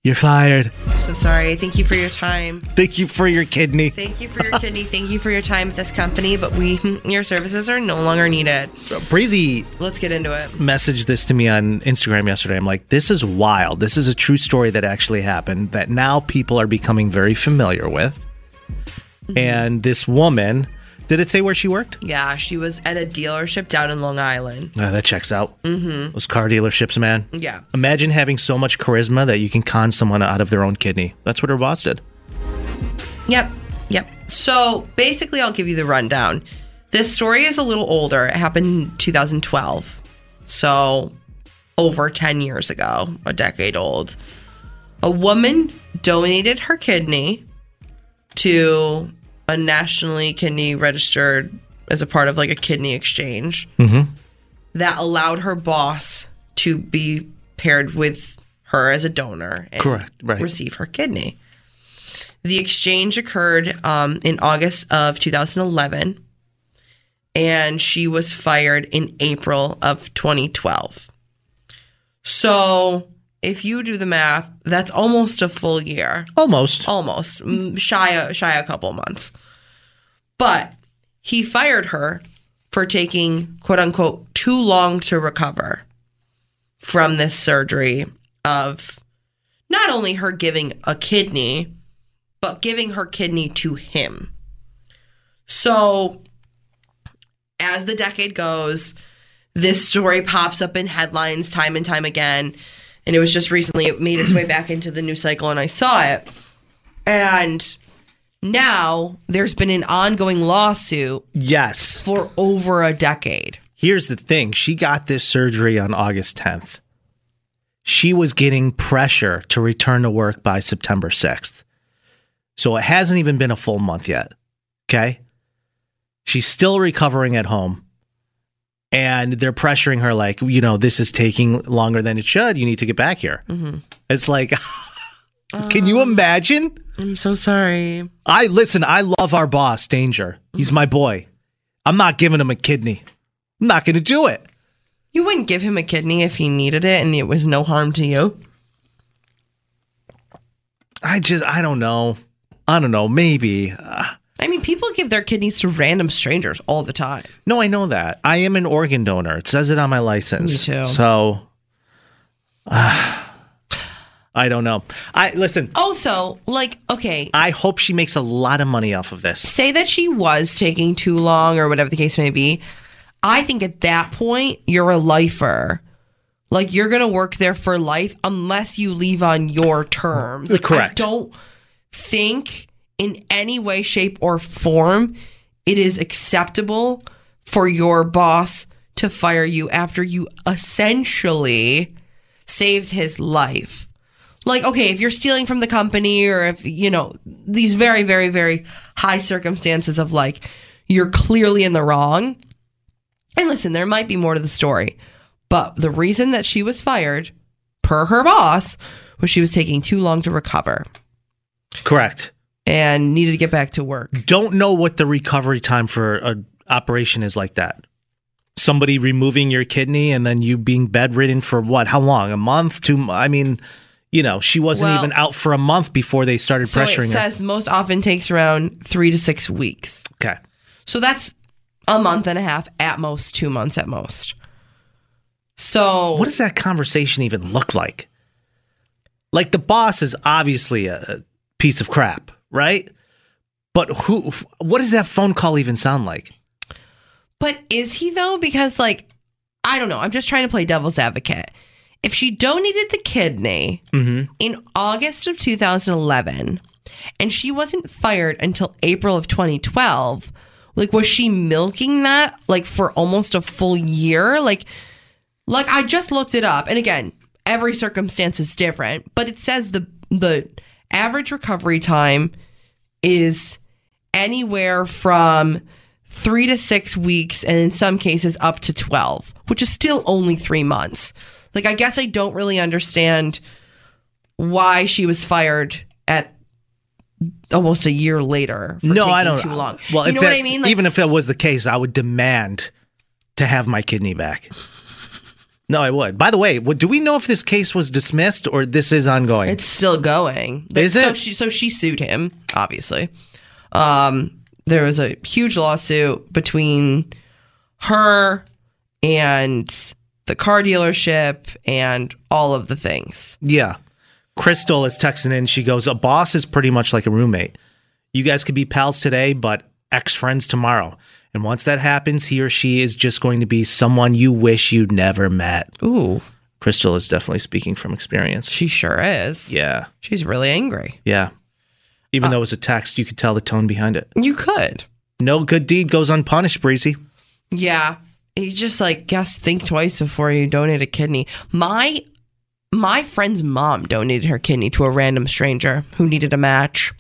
You're fired. so sorry. Thank you for your time. Thank you for your kidney. Thank you for your kidney. Thank you for your time at this company, but we your services are no longer needed. So Breezy Let's get into it. messaged this to me on Instagram yesterday. I'm like, This is wild. This is a true story that actually happened that now people are becoming very familiar with. And this woman, did it say where she worked? Yeah, she was at a dealership down in Long Island. Oh, that checks out. Mm-hmm. Those car dealerships, man. Yeah. Imagine having so much charisma that you can con someone out of their own kidney. That's what her boss did. Yep. Yep. So basically, I'll give you the rundown. This story is a little older. It happened in 2012. So over 10 years ago, a decade old. A woman donated her kidney to a nationally kidney registered as a part of like a kidney exchange Mm-hmm. that allowed her boss to be paired with her as a donor and Correct, right. receive her kidney. The exchange occurred um, in August of 2011, and she was fired in April of 2012. So if you do the math, that's almost a full year. Almost. Almost. Shy a, shy a couple months. But he fired her for taking quote unquote too long to recover from this surgery of not only her giving a kidney, but giving her kidney to him. So as the decade goes, this story pops up in headlines time and time again. And it was just recently, it made its way back into the news cycle, and I saw it. And now there's been an ongoing lawsuit Yes. for over a decade. Here's the thing she got this surgery on August 10th. She was getting pressure to return to work by September 6th. So it hasn't even been a full month yet. Okay. She's still recovering at home. And they're pressuring her, like, you know, this is taking longer than it should. You need to get back here. Mhm. It's like, can you imagine? I'm so sorry. I listen, I love our boss, Danger. He's my boy. I'm not giving him a kidney. I'm not going to do it. You wouldn't give him a kidney if he needed it and it was no harm to you. I just, I don't know. I don't know. Maybe. Uh, I mean, people give their kidneys to random strangers all the time. no, I know that. I am an organ donor. It says it on my license. Me too. So, uh, I don't know. I listen. Also, like, okay, I hope she makes a lot of money off of this. say that she was taking too long or whatever the case may be. I think at that point, you're a lifer. Like, you're going to work there for life unless you leave on your terms. Like, Correct. I don't think in any way, shape, or form it is acceptable for your boss to fire you after you essentially saved his life. Like, okay, if you're stealing from the company or if, you know, these very, very, very high circumstances of like, you're clearly in the wrong. And listen, there might be more to the story, but the reason that she was fired, per her boss, was she was taking too long to recover Correct. And needed to get back to work. Don't know what the recovery time for an operation is like that. Somebody removing your kidney and then you being bedridden for what? How long? A month? Two? I mean, you know, she wasn't Well- even out for a month before they started So pressuring it her. says most often takes around three to six weeks. Okay. So that's a month and a half at most, two months at most. So What does that conversation even look like? Like the boss is obviously a piece of crap, right? But who? What does that phone call even sound like? But is he though? Because like, I don't know. I'm just trying to play devil's advocate. If she donated the kidney Mm-hmm. in August of 2011 and she wasn't fired until April of 2012, like was she milking that like for almost a full year? Like like I just looked it up and again, every circumstance is different, but it says the the average recovery time is anywhere from three to six weeks, and in some cases up to 12, which is still only three months. Like, I guess I don't really understand why she was fired at almost a year later for no, taking I don't. too long. Well, you know that- what I mean? Like, even if that was the case, I would demand to have my kidney back. No, I would. By the way, what, do we know if this case was dismissed or this is ongoing? It's still going. Is so it? She, so she sued him, obviously. Um, there was a huge lawsuit between her and the car dealership and all of the things. Yeah. Crystal is texting in. She goes, A boss is pretty much like a roommate. You guys could be pals today, but ex friends tomorrow. And once that happens, he or she is just going to be someone you wish you'd never met. Ooh. Crystal is definitely speaking from experience. She sure is. Yeah. She's really angry. Yeah. Even uh, though it was a text, you could tell the tone behind it. You could. No good deed goes unpunished, Breezy. Yeah. You just like guess think twice before you donate a kidney. My my friend's mom donated her kidney to a random stranger who needed a match.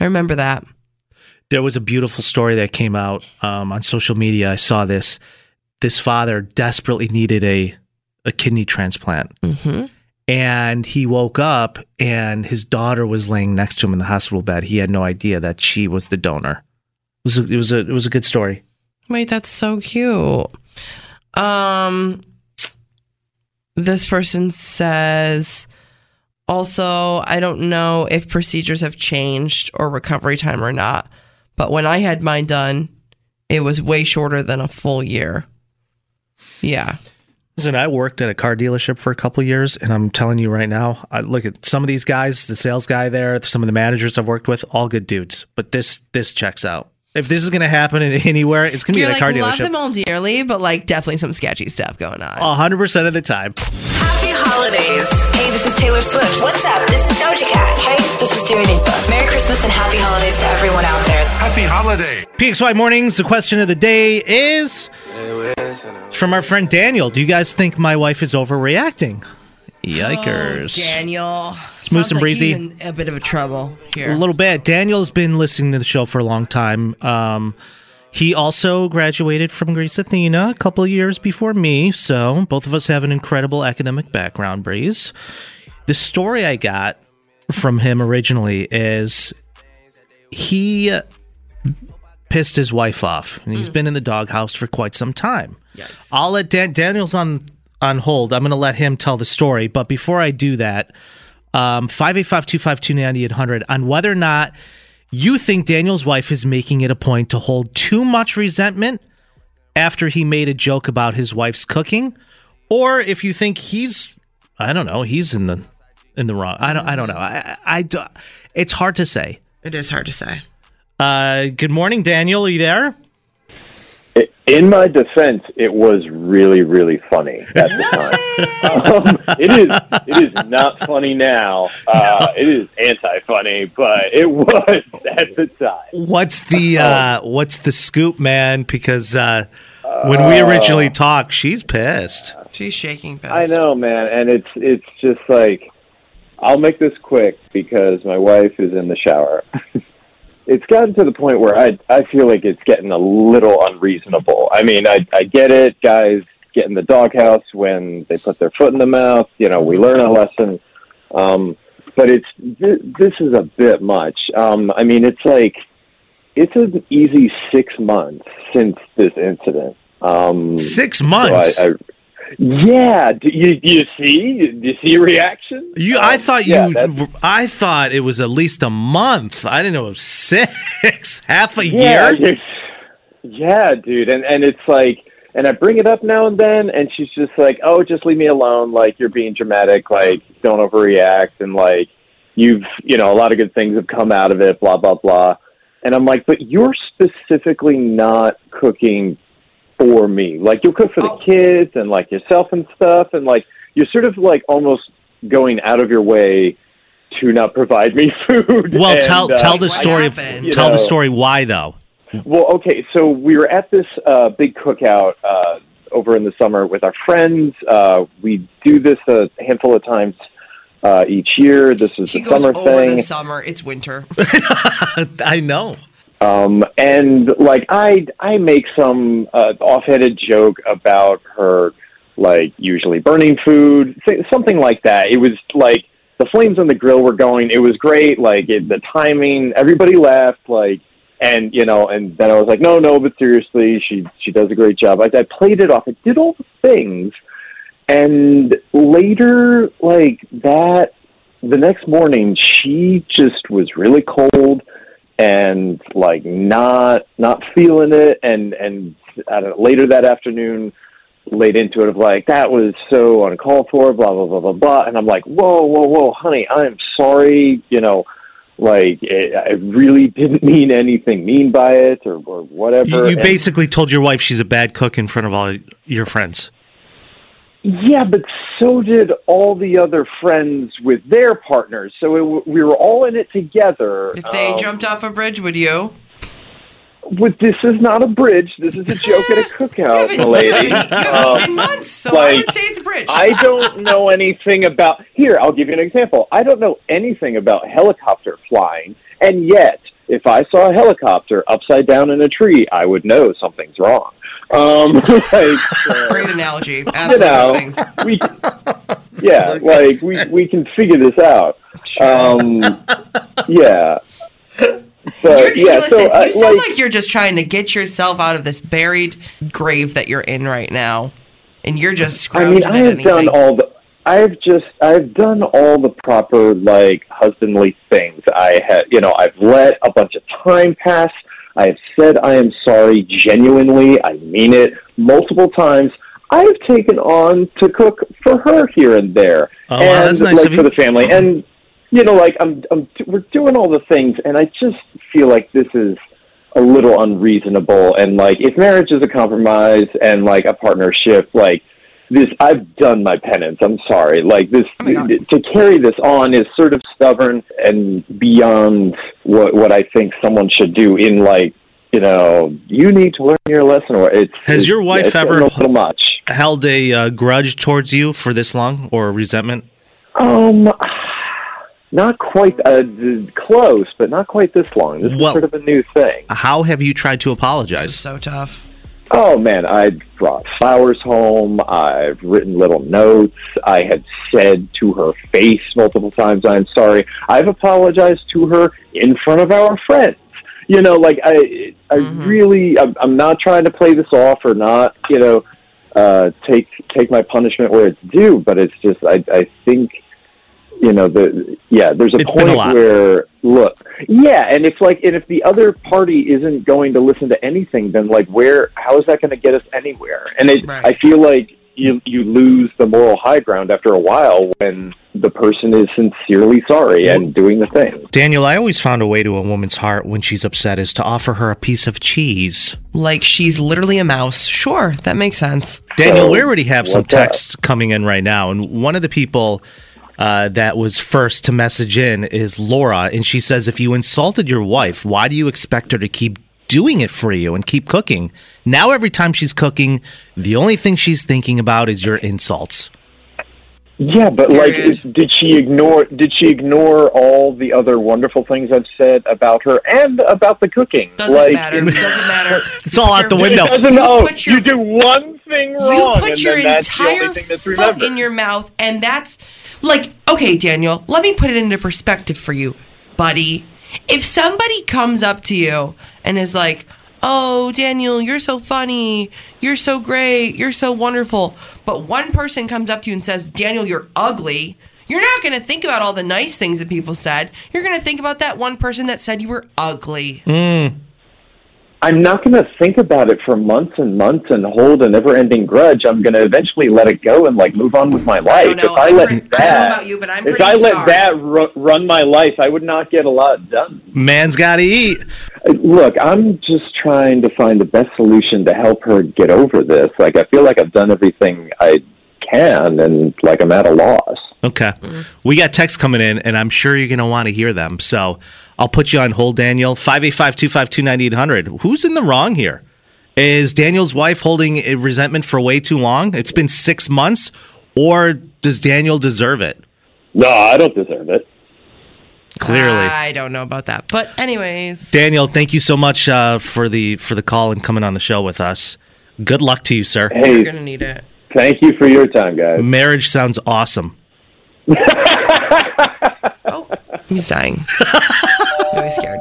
I remember that. There was a beautiful story that came out um, on social media. I saw this. This father desperately needed a a kidney transplant, mm-hmm. and he woke up and his daughter was laying next to him in the hospital bed. He had no idea that she was the donor. It was a, it was a it was a good story. Wait, that's so cute. Um, this person says, also, I don't know if procedures have changed or recovery time or not, but when I had mine done, it was way shorter than a full year. Yeah. Listen, I worked at a car dealership for a couple years, and I'm telling you right now, I look at some of these guys, the sales guy there, some of the managers I've worked with, all good dudes. But this this checks out. If this is going to happen in anywhere, it's going to be You're at a like, car love them all dearly, but like definitely some sketchy stuff going on. hundred percent of the time. Happy holidays. Hey, this is Taylor Swift. What's up? This is Doja Cat. Hey, this is Dua Lipa. Merry Christmas and happy holidays to everyone out there. Happy holiday. PXY mornings. The question of the day is from our friend Daniel. Do you guys think my wife is overreacting? Yikers! Oh, Daniel. Smooth and like breezy. in a bit of a trouble here. A little bit. Daniel's been listening to the show for a long time. Um, he also graduated from Greece Athena a couple years before me, so both of us have an incredible academic background, Breeze. The story I got from him originally is he pissed his wife off, and he's been in the doghouse for quite some time. I'll let Dan- Daniel's on on hold. I'm going to let him tell the story, but before I do that, um, 585-252-9800 on whether or not you think Daniel's wife is making it a point to hold too much resentment after he made a joke about his wife's cooking, or if you think he's, I don't know, he's in the in the wrong. I don't. I don't know. I, I, it's hard to say. It is hard to say. Uh, good morning, Daniel. Are you there? In my defense, it was really, really funny at the time. um, it is. It is not funny now. Uh, it is anti-funny, but it was at the time. What's the uh, what's the scoop, man? Because uh, when we Uh, originally talked, she's pissed. She's shaking. Pissed. I know, man, and it's it's just like I'll make this quick because my wife is in the shower. it's gotten to the point where I I feel like it's getting a little unreasonable. I mean, I I get it, guys get in the doghouse when they put their foot in the mouth. You know, we learn a lesson. Um, but it's th- this is a bit much. Um, I mean, it's like it's an easy six months since this incident. Um, Six so months? I, I, yeah. Do you, do you see? Do you see a reaction? You, I um, thought yeah, you. I thought it was at least a month. I didn't know it was six, half a Yeah, year. yeah, dude, and and it's like, and I bring it up now and then, and she's just like, "Oh, just leave me alone. Like you're being dramatic. Like don't overreact." And like you've, you know, a lot of good things have come out of it. Blah blah blah. And I'm like, but you're specifically not cooking for me. Like you'll cook for the kids and like yourself and stuff, and like you're sort of like almost going out of your way to not provide me food. Well, And, tell uh, tell the story. Of, you tell the story. Why though? Well, okay, so we were at this uh, big cookout uh, over in the summer with our friends. Uh, we do this a handful of times uh, each year. This is He the goes summer over thing. the summer. It's winter. I know. Um, and like I, I make some uh, offhanded joke about her, like usually burning food, th- something like that. It was like the flames on the grill were going. It was great. Like it, the timing, everybody laughed. Like, and you know, and then I was like, no, no, but seriously, she she does a great job. I, I played it off. I did all the things, and later, like that, the next morning, she just was really cold and like not not feeling it. And and I don't know, later that afternoon laid into it of like that was so uncalled for blah blah blah blah blah. And I'm like whoa whoa whoa honey I'm sorry you know like it, I really didn't mean anything mean by it or, or whatever. You, you And- basically told your wife she's a bad cook in front of all your friends. Yeah, but so did all the other friends with their partners. So it, we were all in it together. If they Um, jumped off a bridge, would you? But this is not a bridge. This is a joke at a cookout, my lady. Um, months, so I would say it's a bridge. I don't know anything about. Here, I'll give you an example. I don't know anything about helicopter flying, and yet, if I saw a helicopter upside down in a tree, I would know something's wrong. Um, like, uh, Great analogy. you know, Absolutely. we, yeah, like we we can figure this out. Um, yeah, But You're- yeah, listen, so uh, you sound like, like you're just trying to get yourself out of this buried grave that you're in right now, and you're just I mean, I have anything. done all the. I've just I've done all the proper like husbandly things. I have you know I've let a bunch of time pass. I have said I am sorry genuinely. I mean it multiple times. I have taken on to cook for her here and there, Oh, and wow, that's nice like you. for the family. And you know, like I'm, I'm, we're doing all the things, and I just feel like this is a little unreasonable. And like, if marriage is a compromise and like a partnership, like this, I've done my penance. I'm sorry. Like this, to carry this on is sort of stubborn and beyond what what I think someone should do. In like, you know, you need to learn your lesson. Or it's Has it's- your wife it's ever a little much? held a uh, grudge towards you for this long or resentment? Um, not quite uh, close, but not quite this long. This is sort of a new thing. How have you tried to apologize? so tough. Oh man, I brought flowers home. I've written little notes. I have said to her face multiple times, "I'm sorry." I've apologized to her in front of our friends. You know, like I, I really, I'm, I'm not trying to play this off or not, you know, uh, take take my punishment where it's due. But it's just, I, I think, you know, the yeah, there's a It's been a point where look, yeah, and it's like, and if the other party isn't going to listen to anything, then like, where, how is that going to get us anywhere? And it, I feel like you you lose the moral high ground after a while when the person is sincerely sorry and doing the thing. Daniel, I always found a way to a woman's heart when she's upset is to offer her a piece of cheese. Like she's literally a mouse. Sure, that makes sense. Daniel, we already have some what's up? texts coming in right now, and one of the people uh, that was first to message in is Laura, and she says, "If you insulted your wife, why do you expect her to keep doing it for you and keep cooking? Now, every time she's cooking, the only thing she's thinking about is your insults." Yeah, but like, is- did she ignore? Did she ignore all the other wonderful things I've said about her and about the cooking? Doesn't like, matter. It doesn't matter. It's all out the window. It doesn't, You oh, your- you do one thing wrong, You put and your then that's the only entire thing that's foot remembered. in your mouth, and that's like, okay, Daniel, let me put it into perspective for you, buddy. If somebody comes up to you and is like, Oh, Daniel, you're so funny. You're so great. You're so wonderful. But one person comes up to you and says, Daniel, you're ugly. You're not going to think about all the nice things that people said. You're going to think about that one person that said you were ugly. Mm. I'm not going to think about it for months and months and hold a never-ending grudge. I'm going to eventually let it go and like move on with my life. if I let that, about you, but I'm if I let sorry. that ru- run my life, I would not get a lot done. Man's got to eat. Look, I'm just trying to find the best solution to help her get over this. Like I feel like I've done everything I can, and like I'm at a loss. Okay. Mm-hmm. We got texts coming in, and I'm sure you're going to want to hear them. So I'll put you on hold, Daniel. 585 252 9800. Who's in the wrong here? Is Daniel's wife holding a resentment for way too long? It's been six months, or does Daniel deserve it? No, I don't deserve it. Clearly. I don't know about that. But, anyways. Daniel, thank you so much uh, for the for the call and coming on the show with us. Good luck to you, sir. Hey. You're going to need it. Thank you for your time, guys. Marriage sounds awesome. He's dying. really scared.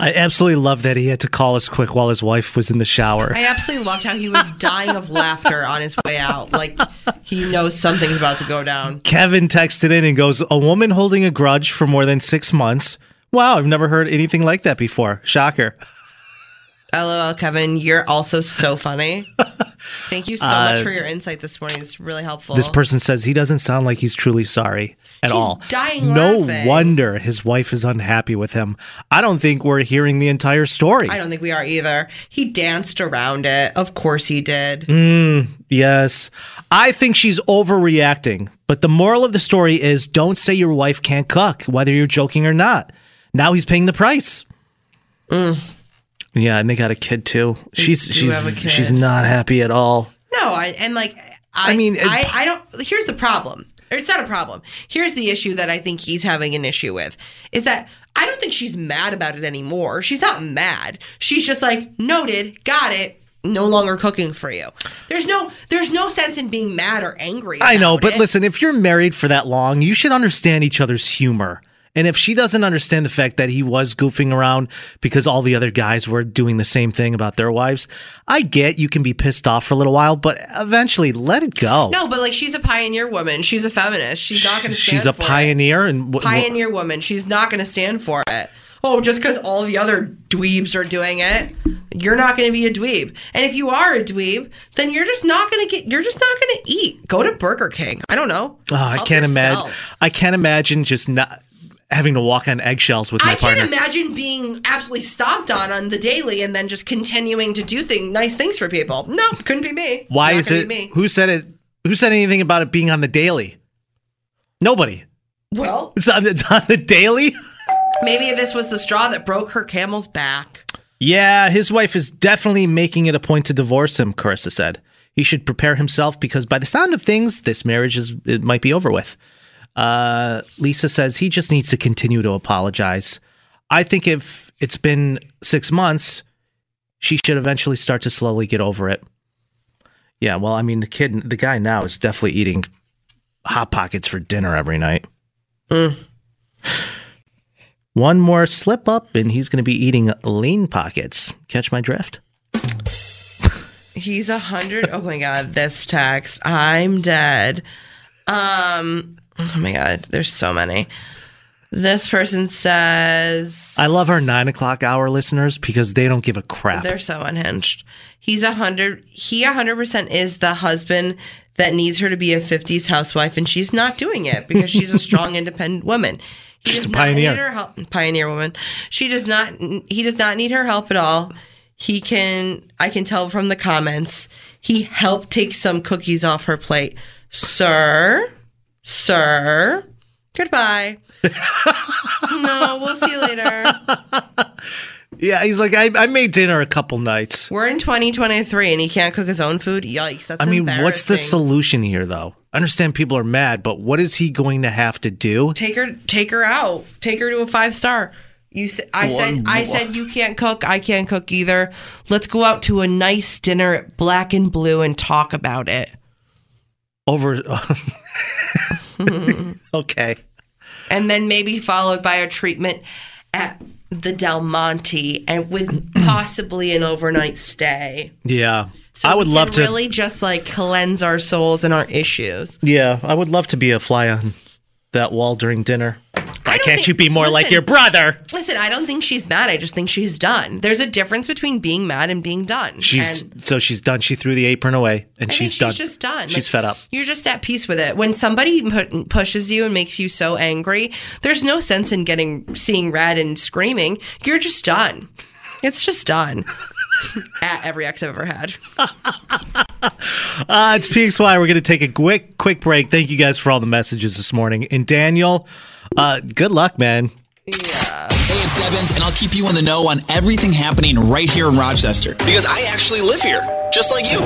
I absolutely love that he had to call us quick while his wife was in the shower. I absolutely loved how he was dying of laughter on his way out. Like he knows something's about to go down. Kevin texted in and goes, A woman holding a grudge for more than six months. Wow, I've never heard anything like that before. Shocker. LOL, Kevin, you're also so funny. Thank you so Uh, much for your insight this morning. It's really helpful. This person says he doesn't sound like he's truly sorry at He's all. dying no laughing. wonder his wife is unhappy with him. I don't think we're hearing the entire story. I don't think we are either. He danced around it. Of course he did. Mm, yes. I think she's overreacting. But the moral of the story is don't say your wife can't cook, whether you're joking or not. Now he's paying the price. Mm. Yeah, and they got a kid too. She's she's kid. she's not happy at all. No, I and like I, I mean, it- I, I don't. Here's the problem. Or It's not a problem. Here's the issue that I think he's having an issue with is that I don't think she's mad about it anymore. She's not mad. She's just like noted, got it. No longer cooking for you. There's no there's no sense in being mad or angry. I know, but it. listen, if you're married for that long, you should understand each other's humor And if she doesn't understand the fact that he was goofing around because all the other guys were doing the same thing about their wives, I get you can be pissed off for a little while, but eventually let it go. No, but like she's a pioneer woman. She's a feminist. She's not going to stand She's a for it. pioneer and wh- pioneer woman. She's not going to stand for it. Oh, just because all the other dweebs are doing it, you're not going to be a dweeb. And if you are a dweeb, then you're just not going to get. You're just not going to eat. Go to Burger King. I don't know. Oh, I Help can't yourself. imagine. I can't imagine just not having to walk on eggshells with my partner. I can't imagine being absolutely stomped on on the daily and then just continuing to do thing nice things for people. No, couldn't be me. Why Not is it? me. Who said it? Who said anything about it being on the daily? Nobody. Well, It's on, it's on the daily. maybe this was the straw that broke her camel's back. Yeah, his wife is definitely making it a point to divorce him. Carissa said he should prepare himself because, by the sound of things, this marriage is it might be over with. Uh, Lisa says he just needs to continue to apologize. I think if it's been six months, she should eventually start to slowly get over it. Yeah, well, I mean, the kid, the guy now is definitely eating hot pockets for dinner every night. One more slip up, and he's going to be eating lean pockets. Catch my drift? He's a hundred. Oh my god, this text. I'm dead. Um. Oh my god, there's so many. This person says I love our nine o'clock hour listeners because they don't give a crap. they're so unhinged. He's a hundred. He a hundred percent is the husband that needs her to be a '50s housewife, and she's not doing it because she's a strong, independent woman. He She's does a not pioneer. need her help. Pioneer woman. She does not. He does not need her help at all. He can. I can tell from the comments. He helped take some cookies off her plate, sir. Sir. Goodbye. no, we'll see you later. Yeah, he's like, I, I made dinner a couple nights. We're in 2023 and he can't cook his own food. Yikes! That's I mean, what's the embarrassing. solution here, though? I understand people are mad, but what is he going to have to do? Take her, take her out. Take her to a five star. You said, I said, I said you can't cook. I can't cook either. Let's go out to a nice dinner at Black and Blue and talk about it. Over. okay. and then maybe followed by a treatment at the Del Monte and with possibly an overnight stay. Yeah. So I would love to. really just like cleanse our souls and our issues. Yeah, I would love to be a fly on that wall during dinner. Why can't think- you be more like your brother? Listen, I don't think she's mad. I just think she's done. There's a difference between being mad and being done. She's and so she's done. She threw the apron away, and I she's done. she's just done. She's Like, fed up. You're just at peace with it. When somebody pu- pushes you and makes you so angry, there's no sense in getting seeing red and screaming. You're just done. It's just done. at every ex I've ever had. Uh, it's PXY. We're going to take a quick, quick break. Thank you guys for all the messages this morning. And Daniel, uh, good luck, man. Yeah. Hey, it's Devins, and I'll keep you in the know on everything happening right here in Rochester because I actually live here, just like you.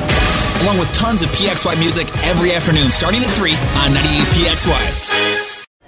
Along with tons of PXY music every afternoon, starting at 3 on 98 PXY.